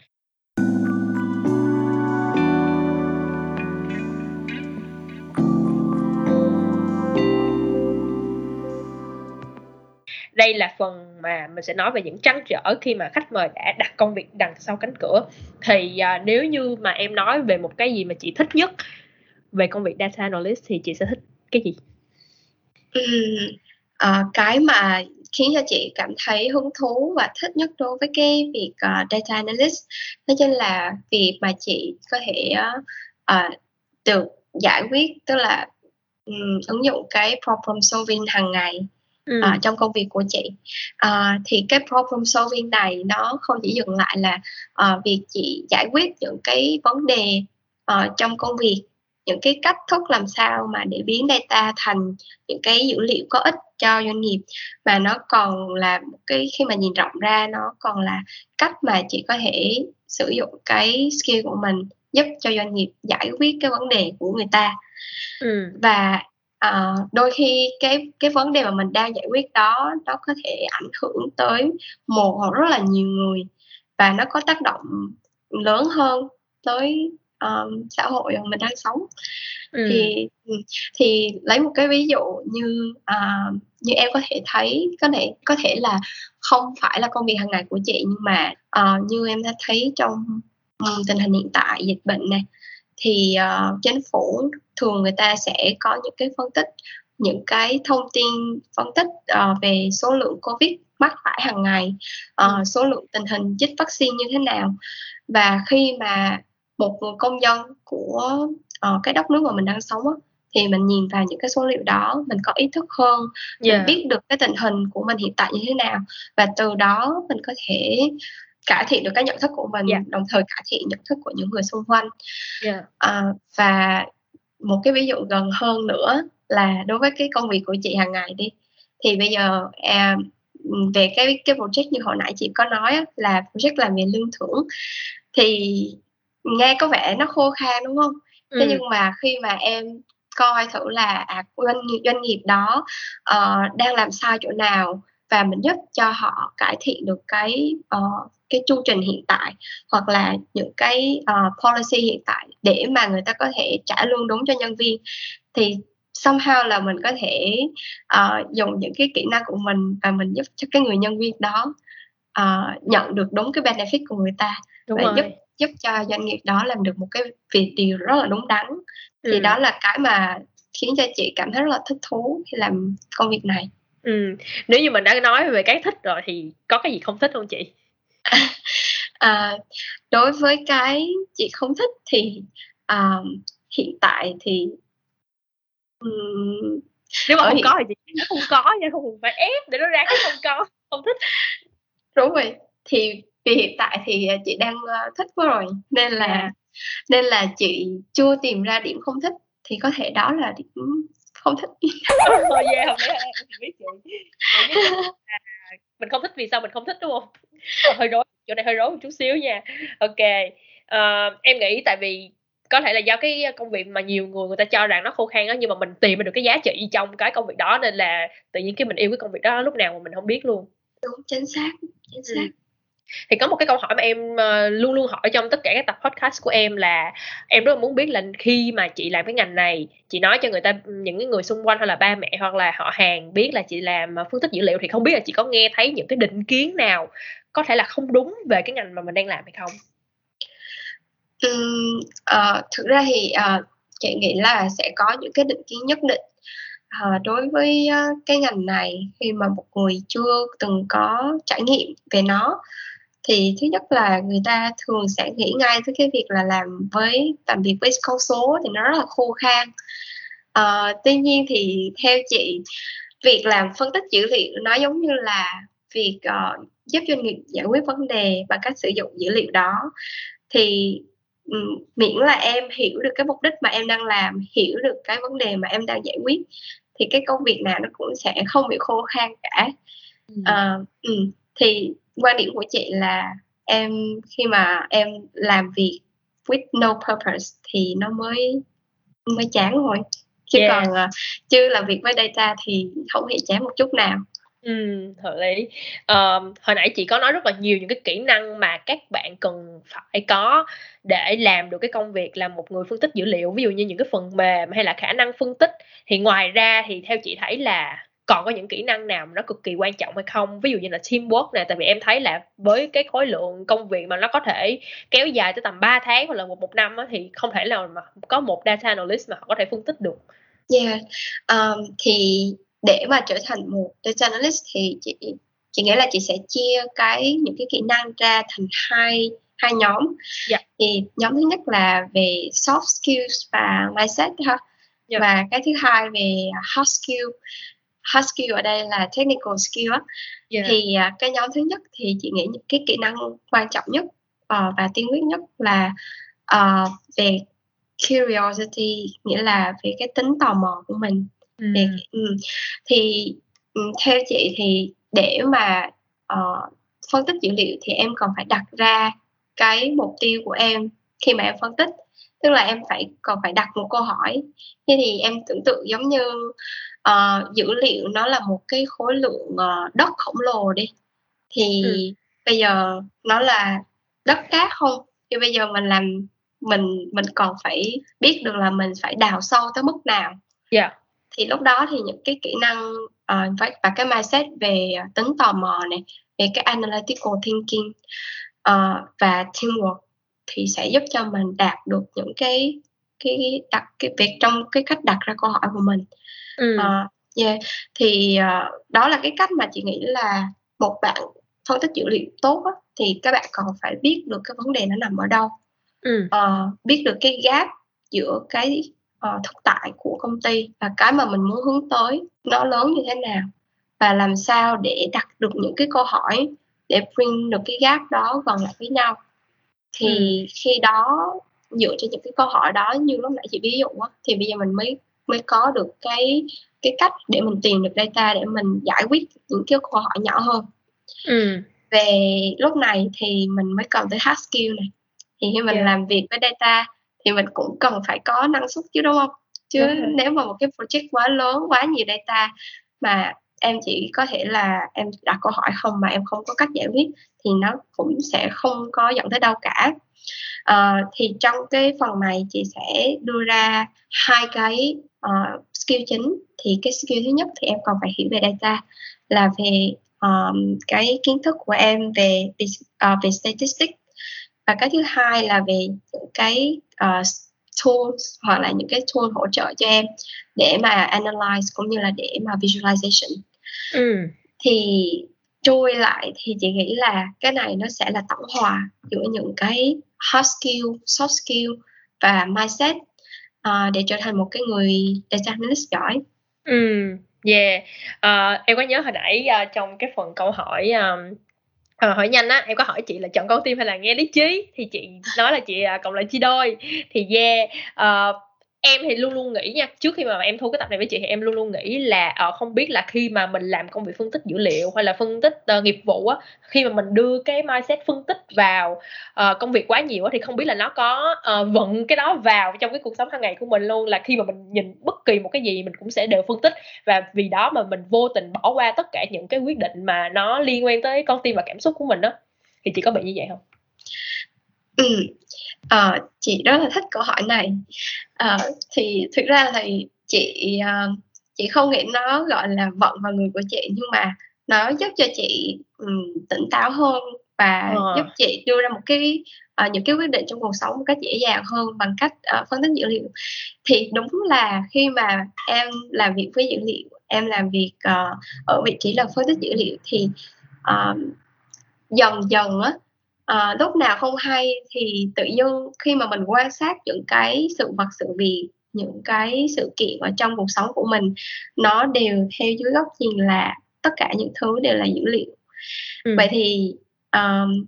Speaker 2: đây là phần mà mình sẽ nói về những trăn trở khi mà khách mời đã đặt công việc đằng sau cánh cửa. Thì à, nếu như mà em nói về một cái gì mà chị thích nhất về công việc data analyst thì chị sẽ thích cái gì?
Speaker 1: Ừ, à, cái mà khiến cho chị cảm thấy hứng thú và thích nhất đối với cái việc uh, data analyst đó chính là việc mà chị có thể uh, được giải quyết tức là um, ứng dụng cái problem solving hàng ngày ừ. uh, trong công việc của chị uh, thì cái problem solving này nó không chỉ dừng lại là uh, việc chị giải quyết những cái vấn đề uh, trong công việc những cái cách thức làm sao mà để biến data thành những cái dữ liệu có ích cho doanh nghiệp mà nó còn là một cái khi mà nhìn rộng ra nó còn là cách mà chị có thể sử dụng cái skill của mình giúp cho doanh nghiệp giải quyết cái vấn đề của người ta ừ. và uh, đôi khi cái cái vấn đề mà mình đang giải quyết đó nó có thể ảnh hưởng tới một hoặc rất là nhiều người và nó có tác động lớn hơn tới um, xã hội mà mình đang sống ừ. thì thì lấy một cái ví dụ như uh, như em có thể thấy có thể có thể là không phải là công việc hàng ngày của chị nhưng mà uh, như em đã thấy trong um, tình hình hiện tại dịch bệnh này thì uh, chính phủ thường người ta sẽ có những cái phân tích những cái thông tin phân tích uh, về số lượng covid mắc phải hàng ngày uh, số lượng tình hình chích vaccine như thế nào và khi mà một người công dân của uh, cái đất nước mà mình đang sống á, thì mình nhìn vào những cái số liệu đó mình có ý thức hơn yeah. mình biết được cái tình hình của mình hiện tại như thế nào và từ đó mình có thể cải thiện được cái nhận thức của mình yeah. đồng thời cải thiện nhận thức của những người xung quanh yeah. à, và một cái ví dụ gần hơn nữa là đối với cái công việc của chị hàng ngày đi thì bây giờ à, về cái cái project như hồi nãy chị có nói là project làm về lương thưởng thì nghe có vẻ nó khô khan đúng không ừ. thế nhưng mà khi mà em coi thử là à, doanh nghiệp doanh nghiệp đó uh, đang làm sai chỗ nào và mình giúp cho họ cải thiện được cái uh, cái chu trình hiện tại hoặc là những cái uh, policy hiện tại để mà người ta có thể trả lương đúng cho nhân viên thì somehow là mình có thể uh, dùng những cái kỹ năng của mình và mình giúp cho cái người nhân viên đó uh, nhận được đúng cái benefit của người ta đúng và rồi. giúp giúp cho doanh nghiệp đó làm được một cái việc điều rất là đúng đắn ừ. thì đó là cái mà khiến cho chị cảm thấy rất là thích thú khi làm công việc này
Speaker 2: ừ. nếu như mình đã nói về cái thích rồi thì có cái gì không thích không chị
Speaker 1: à, đối với cái chị không thích thì uh, hiện tại thì
Speaker 2: um, nếu mà không hiện... có thì chị nó không có nha không phải ép để nó ra cái không có không thích.
Speaker 1: Đúng rồi thì vì hiện tại thì chị đang uh, thích quá rồi nên là nên là chị chưa tìm ra điểm không thích thì có thể đó là điểm không thích.
Speaker 2: Oh, yeah, không biết chị mình không thích vì sao mình không thích đúng không hơi rối chỗ này hơi rối một chút xíu nha. Ok uh, em nghĩ tại vì có thể là do cái công việc mà nhiều người người ta cho rằng nó khô khan á nhưng mà mình tìm được cái giá trị trong cái công việc đó nên là tự nhiên cái mình yêu cái công việc đó lúc nào mà mình không biết luôn.
Speaker 1: Đúng chính xác chính xác. Ừ
Speaker 2: thì có một cái câu hỏi mà em uh, luôn luôn hỏi trong tất cả các tập podcast của em là em rất là muốn biết là khi mà chị làm cái ngành này chị nói cho người ta những cái người xung quanh hay là ba mẹ hoặc là họ hàng biết là chị làm uh, phân tích dữ liệu thì không biết là chị có nghe thấy những cái định kiến nào có thể là không đúng về cái ngành mà mình đang làm hay không?
Speaker 1: Um, uh, thực ra thì uh, chị nghĩ là sẽ có những cái định kiến nhất định uh, đối với uh, cái ngành này khi mà một người chưa từng có trải nghiệm về nó. Thì thứ nhất là người ta thường sẽ nghĩ ngay tới cái việc là làm với làm việc với con số thì nó rất là khô khan. À, tuy nhiên thì theo chị việc làm phân tích dữ liệu nó giống như là việc uh, giúp doanh nghiệp giải quyết vấn đề bằng cách sử dụng dữ liệu đó. Thì miễn là em hiểu được cái mục đích mà em đang làm hiểu được cái vấn đề mà em đang giải quyết thì cái công việc nào nó cũng sẽ không bị khô khan cả. Uh, um, thì quan điểm của chị là em khi mà em làm việc with no purpose thì nó mới mới chán rồi chứ yeah. còn uh, chứ làm việc với data thì không hề chán một chút nào
Speaker 2: Ừ, hợp lý. Ờm, hồi nãy chị có nói rất là nhiều những cái kỹ năng mà các bạn cần phải có để làm được cái công việc là một người phân tích dữ liệu, ví dụ như những cái phần mềm hay là khả năng phân tích. Thì ngoài ra thì theo chị thấy là còn có những kỹ năng nào mà nó cực kỳ quan trọng hay không ví dụ như là teamwork nè tại vì em thấy là với cái khối lượng công việc mà nó có thể kéo dài tới tầm 3 tháng hoặc là một một năm á, thì không thể nào mà có một data analyst mà họ có thể phân tích được
Speaker 1: yeah um, thì để mà trở thành một data analyst thì chị chị nghĩ là chị sẽ chia cái những cái kỹ năng ra thành hai hai nhóm yeah. Dạ. thì nhóm thứ nhất là về soft skills và mindset ha yeah. Dạ. và cái thứ hai về hard skill hard skill ở đây là technical skill á yeah. thì uh, cái nhóm thứ nhất thì chị nghĩ những cái kỹ năng quan trọng nhất uh, và tiên quyết nhất là uh, về curiosity nghĩa là về cái tính tò mò của mình um, thì um, theo chị thì để mà uh, phân tích dữ liệu thì em còn phải đặt ra cái mục tiêu của em khi mà em phân tích. Tức là em phải còn phải đặt một câu hỏi. Thế thì em tưởng tượng giống như uh, dữ liệu nó là một cái khối lượng uh, đất khổng lồ đi. Thì ừ. bây giờ nó là đất cát không? Thì bây giờ mình làm mình mình còn phải biết được là mình phải đào sâu tới mức nào. Yeah. Thì lúc đó thì những cái kỹ năng uh, và cái mindset về tính tò mò này về cái analytical thinking uh, và teamwork thì sẽ giúp cho mình đạt được những cái cái đặt cái việc trong cái cách đặt ra câu hỏi của mình
Speaker 2: ừ.
Speaker 1: uh, yeah. thì uh, đó là cái cách mà chị nghĩ là một bạn phân tích dữ liệu tốt á, thì các bạn còn phải biết được cái vấn đề nó nằm ở đâu
Speaker 2: ừ.
Speaker 1: uh, biết được cái gap giữa cái uh, thực tại của công ty và cái mà mình muốn hướng tới nó lớn như thế nào và làm sao để đặt được những cái câu hỏi để bring được cái gap đó gần lại với nhau thì ừ. khi đó dựa trên những cái câu hỏi đó như lúc nãy chị ví dụ á, thì bây giờ mình mới mới có được cái cái cách để mình tìm được data để mình giải quyết những cái câu hỏi nhỏ hơn
Speaker 2: ừ.
Speaker 1: về lúc này thì mình mới cần tới hard skill này thì khi mình yeah. làm việc với data thì mình cũng cần phải có năng suất chứ đúng không? Chứ đúng nếu mà một cái project quá lớn quá nhiều data mà em chỉ có thể là em đặt câu hỏi không mà em không có cách giải quyết thì nó cũng sẽ không có dẫn tới đâu cả. Uh, thì trong cái phần này chị sẽ đưa ra hai cái uh, skill chính. Thì cái skill thứ nhất thì em còn phải hiểu về data là về um, cái kiến thức của em về uh, về statistics và cái thứ hai là về những cái uh, tools hoặc là những cái tool hỗ trợ cho em để mà analyze cũng như là để mà visualization
Speaker 2: ừ.
Speaker 1: thì trôi lại thì chị nghĩ là cái này nó sẽ là tổng hòa giữa những cái hard skill, soft skill và mindset uh, để trở thành một cái người data analyst giỏi.
Speaker 2: Ừ, yeah. Uh, em có nhớ hồi nãy uh, trong cái phần câu hỏi um, À, hỏi nhanh á em có hỏi chị là chọn con tim hay là nghe lý trí? Thì chị nói là chị à, cộng lại chia đôi. Thì yeah uh, em thì luôn luôn nghĩ nha trước khi mà em thu cái tập này với chị thì em luôn luôn nghĩ là uh, không biết là khi mà mình làm công việc phân tích dữ liệu hay là phân tích uh, nghiệp vụ á khi mà mình đưa cái mindset phân tích vào uh, công việc quá nhiều á thì không biết là nó có uh, vận cái đó vào trong cái cuộc sống hàng ngày của mình luôn. Là khi mà mình nhìn bất kỳ một cái gì mình cũng sẽ đều phân tích. Và vì đó mà mình vô tình bỏ qua tất cả những cái quyết định mà nó liên quan tới con tim và cảm xúc của mình đó thì chị có bị như vậy không?
Speaker 1: Ừ, à, chị rất là thích câu hỏi này. À, thì thực ra thì chị uh, chị không nghĩ nó gọi là vận vào người của chị nhưng mà nó giúp cho chị um, tỉnh táo hơn và ờ. giúp chị đưa ra một cái uh, những cái quyết định trong cuộc sống một cách dễ dàng hơn bằng cách uh, phân tích dữ liệu thì đúng là khi mà em làm việc với dữ liệu em làm việc uh, ở vị trí là phân tích dữ liệu thì uh, dần dần á à, lúc nào không hay thì tự dưng khi mà mình quan sát những cái sự vật sự việc những cái sự kiện ở trong cuộc sống của mình nó đều theo dưới góc nhìn là tất cả những thứ đều là dữ liệu ừ. vậy thì um,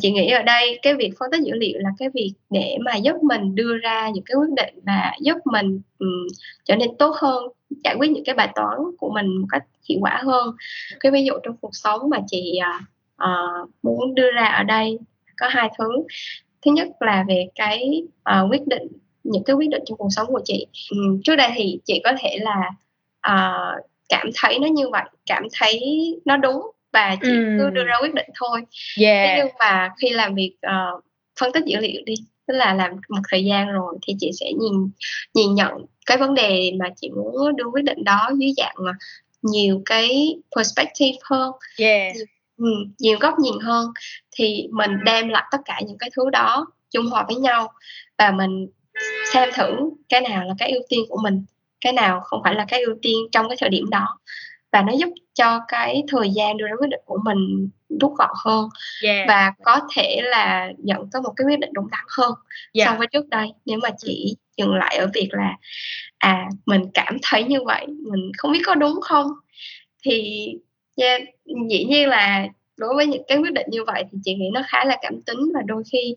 Speaker 1: chị nghĩ ở đây cái việc phân tích dữ liệu là cái việc để mà giúp mình đưa ra những cái quyết định và giúp mình um, trở nên tốt hơn giải quyết những cái bài toán của mình một cách hiệu quả hơn cái ví dụ trong cuộc sống mà chị uh, uh, muốn đưa ra ở đây có hai thứ. Thứ nhất là về cái uh, quyết định những cái quyết định trong cuộc sống của chị. Um, trước đây thì chị có thể là uh, cảm thấy nó như vậy cảm thấy nó đúng và chị ừ. cứ đưa ra quyết định thôi.
Speaker 2: Yeah.
Speaker 1: nhưng mà khi làm việc uh, phân tích dữ liệu đi tức là làm một thời gian rồi thì chị sẽ nhìn nhìn nhận cái vấn đề mà chị muốn đưa quyết định đó dưới dạng nhiều cái perspective hơn.
Speaker 2: Yeah.
Speaker 1: Nhiều góc nhìn hơn thì mình đem lại tất cả những cái thứ đó chung hòa với nhau và mình xem thử cái nào là cái ưu tiên của mình cái nào không phải là cái ưu tiên trong cái thời điểm đó và nó giúp cho cái thời gian đưa ra quyết định của mình rút gọn hơn
Speaker 2: yeah.
Speaker 1: và có thể là nhận tới một cái quyết định đúng đắn hơn yeah. so với trước đây nếu mà chỉ dừng lại ở việc là à mình cảm thấy như vậy mình không biết có đúng không thì yeah, dĩ nhiên là đối với những cái quyết định như vậy thì chị nghĩ nó khá là cảm tính và đôi khi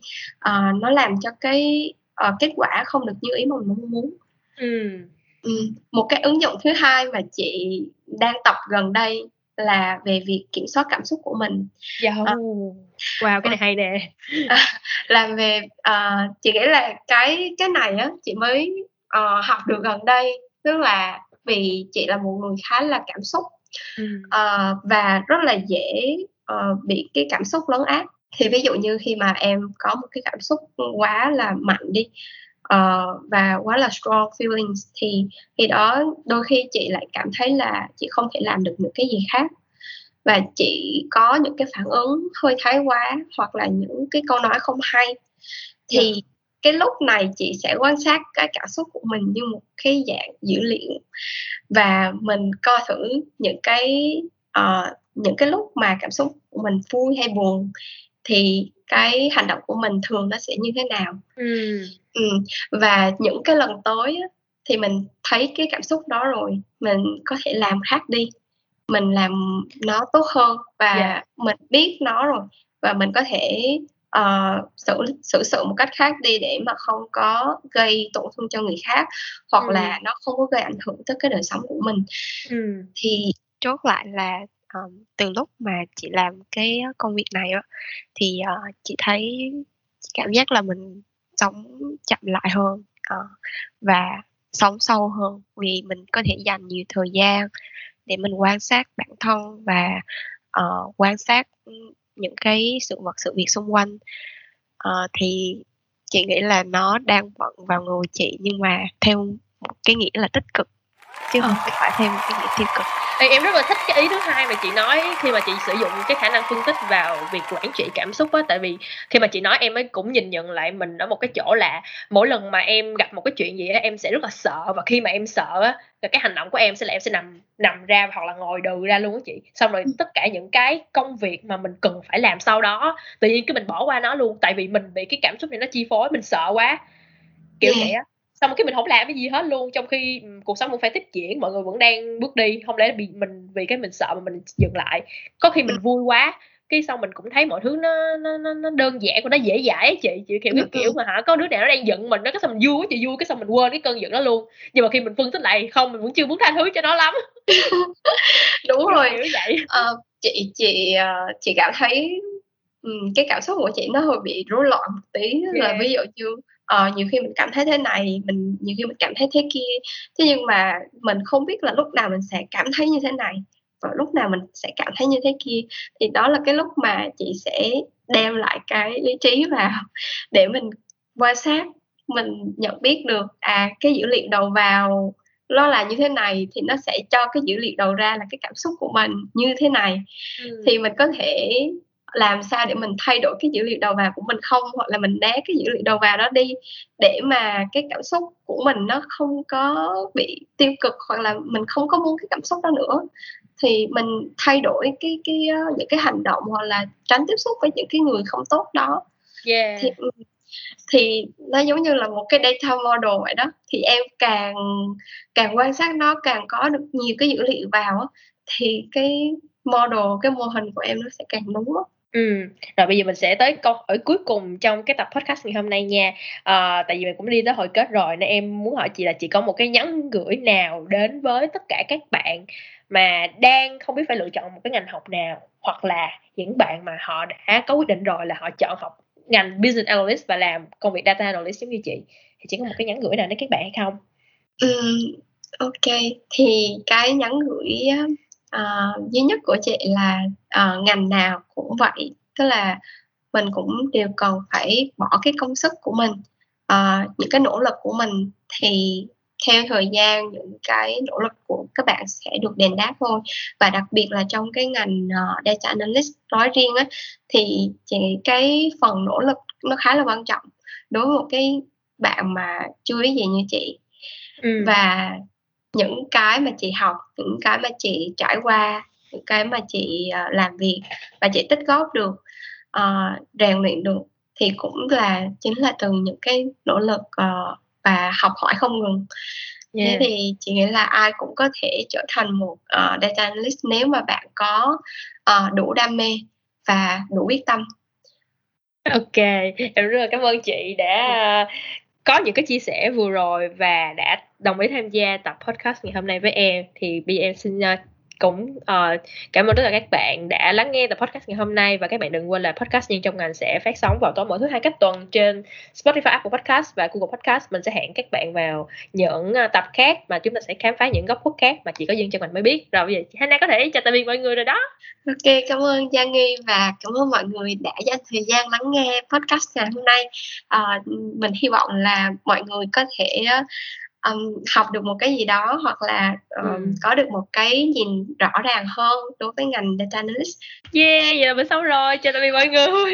Speaker 1: uh, nó làm cho cái uh, kết quả không được như ý mà mình mong muốn
Speaker 2: ừ.
Speaker 1: Ừ. một cái ứng dụng thứ hai mà chị đang tập gần đây là về việc kiểm soát cảm xúc của mình
Speaker 2: yeah. uh, wow cái này hay nè
Speaker 1: uh, làm về uh, chị nghĩ là cái cái này á chị mới uh, học được gần đây tức là vì chị là một người khá là cảm xúc uh, và rất là dễ uh, bị cái cảm xúc lấn át. Thì ví dụ như khi mà em có một cái cảm xúc quá là mạnh đi uh, và quá là strong feelings thì khi đó đôi khi chị lại cảm thấy là chị không thể làm được những cái gì khác. Và chị có những cái phản ứng hơi thái quá hoặc là những cái câu nói không hay. Thì yeah. Cái lúc này chị sẽ quan sát cái cảm xúc của mình như một cái dạng dữ liệu và mình coi thử những cái uh, những cái lúc mà cảm xúc của mình vui hay buồn thì cái hành động của mình thường nó sẽ như thế nào ừ. Ừ. và những cái lần tới thì mình thấy cái cảm xúc đó rồi mình có thể làm khác đi mình làm nó tốt hơn và yeah. Dạ. mình biết nó rồi và mình có thể uh, xử xử sự một cách khác đi để mà không có gây tổn thương cho người khác hoặc ừ. là nó không có gây ảnh hưởng tới cái đời sống của mình ừ. thì chốt lại là um, từ lúc mà chị làm cái công việc này á thì uh, chị thấy cảm giác là mình sống chậm lại hơn uh, và sống sâu hơn vì mình có thể dành nhiều thời gian để mình quan sát bản thân và uh, quan sát những cái sự vật sự việc xung quanh. Uh, thì chị nghĩ là nó đang vận vào người chị nhưng mà theo một cái nghĩa là tích cực chứ không phải thêm cái nghĩa tiêu cực.
Speaker 2: Ê, em rất là thích cái ý thứ hai mà chị nói khi mà chị sử dụng cái khả năng phân tích vào việc quản trị cảm xúc á. Tại vì khi mà chị nói em ấy cũng nhìn nhận lại mình ở một cái chỗ là mỗi lần mà em gặp một cái chuyện gì á em sẽ rất là sợ. Và khi mà em sợ á là cái hành động của em sẽ là em sẽ nằm nằm ra hoặc là ngồi đừ ra luôn á chị. Xong rồi tất cả những cái công việc mà mình cần phải làm sau đó tự nhiên cái mình bỏ qua nó luôn. Tại vì mình bị cái cảm xúc này nó chi phối mình sợ quá. Kiểu yeah. vậy á xong cái mình không làm cái gì hết luôn trong khi cuộc sống vẫn phải tiếp diễn mọi người vẫn đang bước đi. Không lẽ bị mình vì cái mình sợ mà mình dừng lại. Có khi mình vui quá cái xong mình cũng thấy mọi thứ nó nó nó, nó đơn giản của nó dễ dãi chị chị kiểu cái kiểu mà hả có đứa nào nó đang giận mình nó cái xong mình vui chị vui cái xong mình quên cái cơn giận đó luôn. Nhưng mà khi mình phân tích lại không mình vẫn chưa muốn tha thứ cho nó lắm.
Speaker 1: Đúng rồi. kiểu vậy. Uh, chị chị uh, chị cảm thấy cái cảm xúc của chị nó hơi bị rối loạn một tí yeah. là ví dụ như uh, nhiều khi mình cảm thấy thế này mình nhiều khi mình cảm thấy thế kia. Thế nhưng mà mình không biết là lúc nào mình sẽ cảm thấy như thế này và lúc nào mình sẽ cảm thấy như thế kia. Thì đó là cái lúc mà chị sẽ đem lại cái lý trí vào để mình quan sát mình nhận biết được à cái dữ liệu đầu vào nó là như thế này thì nó sẽ cho cái dữ liệu đầu ra là cái cảm xúc của mình như thế này. Ừ. thì mình có thể làm sao để mình thay đổi cái dữ liệu đầu vào của mình không? Hoặc là mình né cái dữ liệu đầu vào đó đi để mà cái cảm xúc của mình nó không có bị tiêu cực hoặc là mình không có muốn cái cảm xúc đó nữa. Thì mình thay đổi cái cái uh, những cái hành động hoặc là tránh tiếp xúc với những cái người không tốt đó. Yeah. thì ừ, thì nó giống như là một cái data model vậy đó. Thì em càng càng quan sát nó càng có được nhiều cái dữ liệu vào thì cái model cái mô hình của em nó sẽ càng đúng ừm
Speaker 2: Ừ, rồi bây giờ mình sẽ tới câu hỏi cuối cùng trong cái tập podcast ngày hôm nay nha. À, tại vì mình cũng đi tới hồi kết rồi nên em muốn hỏi chị là chị có một cái nhắn gửi nào đến với tất cả các bạn mà đang không biết phải lựa chọn một cái ngành học nào hoặc là những bạn mà họ đã có quyết định rồi là họ chọn học ngành business analyst và làm công việc data analyst giống như chị thì chỉ có một cái nhắn gửi nào đến các bạn hay không?
Speaker 1: Ừ, ok thì cái nhắn gửi uh, duy nhất của chị là uh, ngành nào cũng vậy tức là mình cũng đều cần phải bỏ cái công sức của mình. Uh, những cái nỗ lực của mình thì theo thời gian những cái nỗ lực của các bạn sẽ được đền đáp thôi. Và đặc biệt là trong cái ngành uh, data analyst nói riêng á thì chỉ cái phần nỗ lực nó khá là quan trọng đối với một cái bạn mà chưa biết gì như chị. Ừ. và những cái mà chị học những cái mà chị trải qua những cái mà chị uh, làm việc và chị tích góp được uh, rèn luyện được thì cũng là chính là từ những cái nỗ lực uh, và học hỏi không ngừng. Yeah. thế thì chị nghĩ là ai cũng có thể trở thành một uh, data analyst nếu mà bạn có uh, đủ đam mê và đủ quyết tâm.
Speaker 2: Ok em rất là cảm ơn chị đã có những cái chia sẻ vừa rồi và đã đồng ý tham gia tập podcast ngày hôm nay với em thì bây giờ em xin uh, cũng uh, cảm ơn tất cả các bạn đã lắng nghe tập podcast ngày hôm nay. Và các bạn đừng quên là podcast nhân trong ngành sẽ phát sóng vào tối mỗi thứ hai cách tuần trên Spotify, Apple Podcast và Google Podcast. Mình sẽ hẹn các bạn vào những uh, tập khác mà chúng ta sẽ khám phá những góc khuất khác mà chỉ có dân trong ngành mới biết. Rồi bây giờ Hana có thể chào tạm biệt mọi người rồi đó.
Speaker 1: Ok cảm ơn Giang Nghi và cảm ơn mọi người đã dành thời gian lắng nghe podcast ngày hôm nay. Uh, mình hy vọng là mọi người có thể um, học được một cái gì đó hoặc là um, ừ. có được một cái nhìn rõ ràng hơn đối với ngành data analyst.
Speaker 2: Yeah, giờ mình xong rồi. Chào tạm biệt mọi người.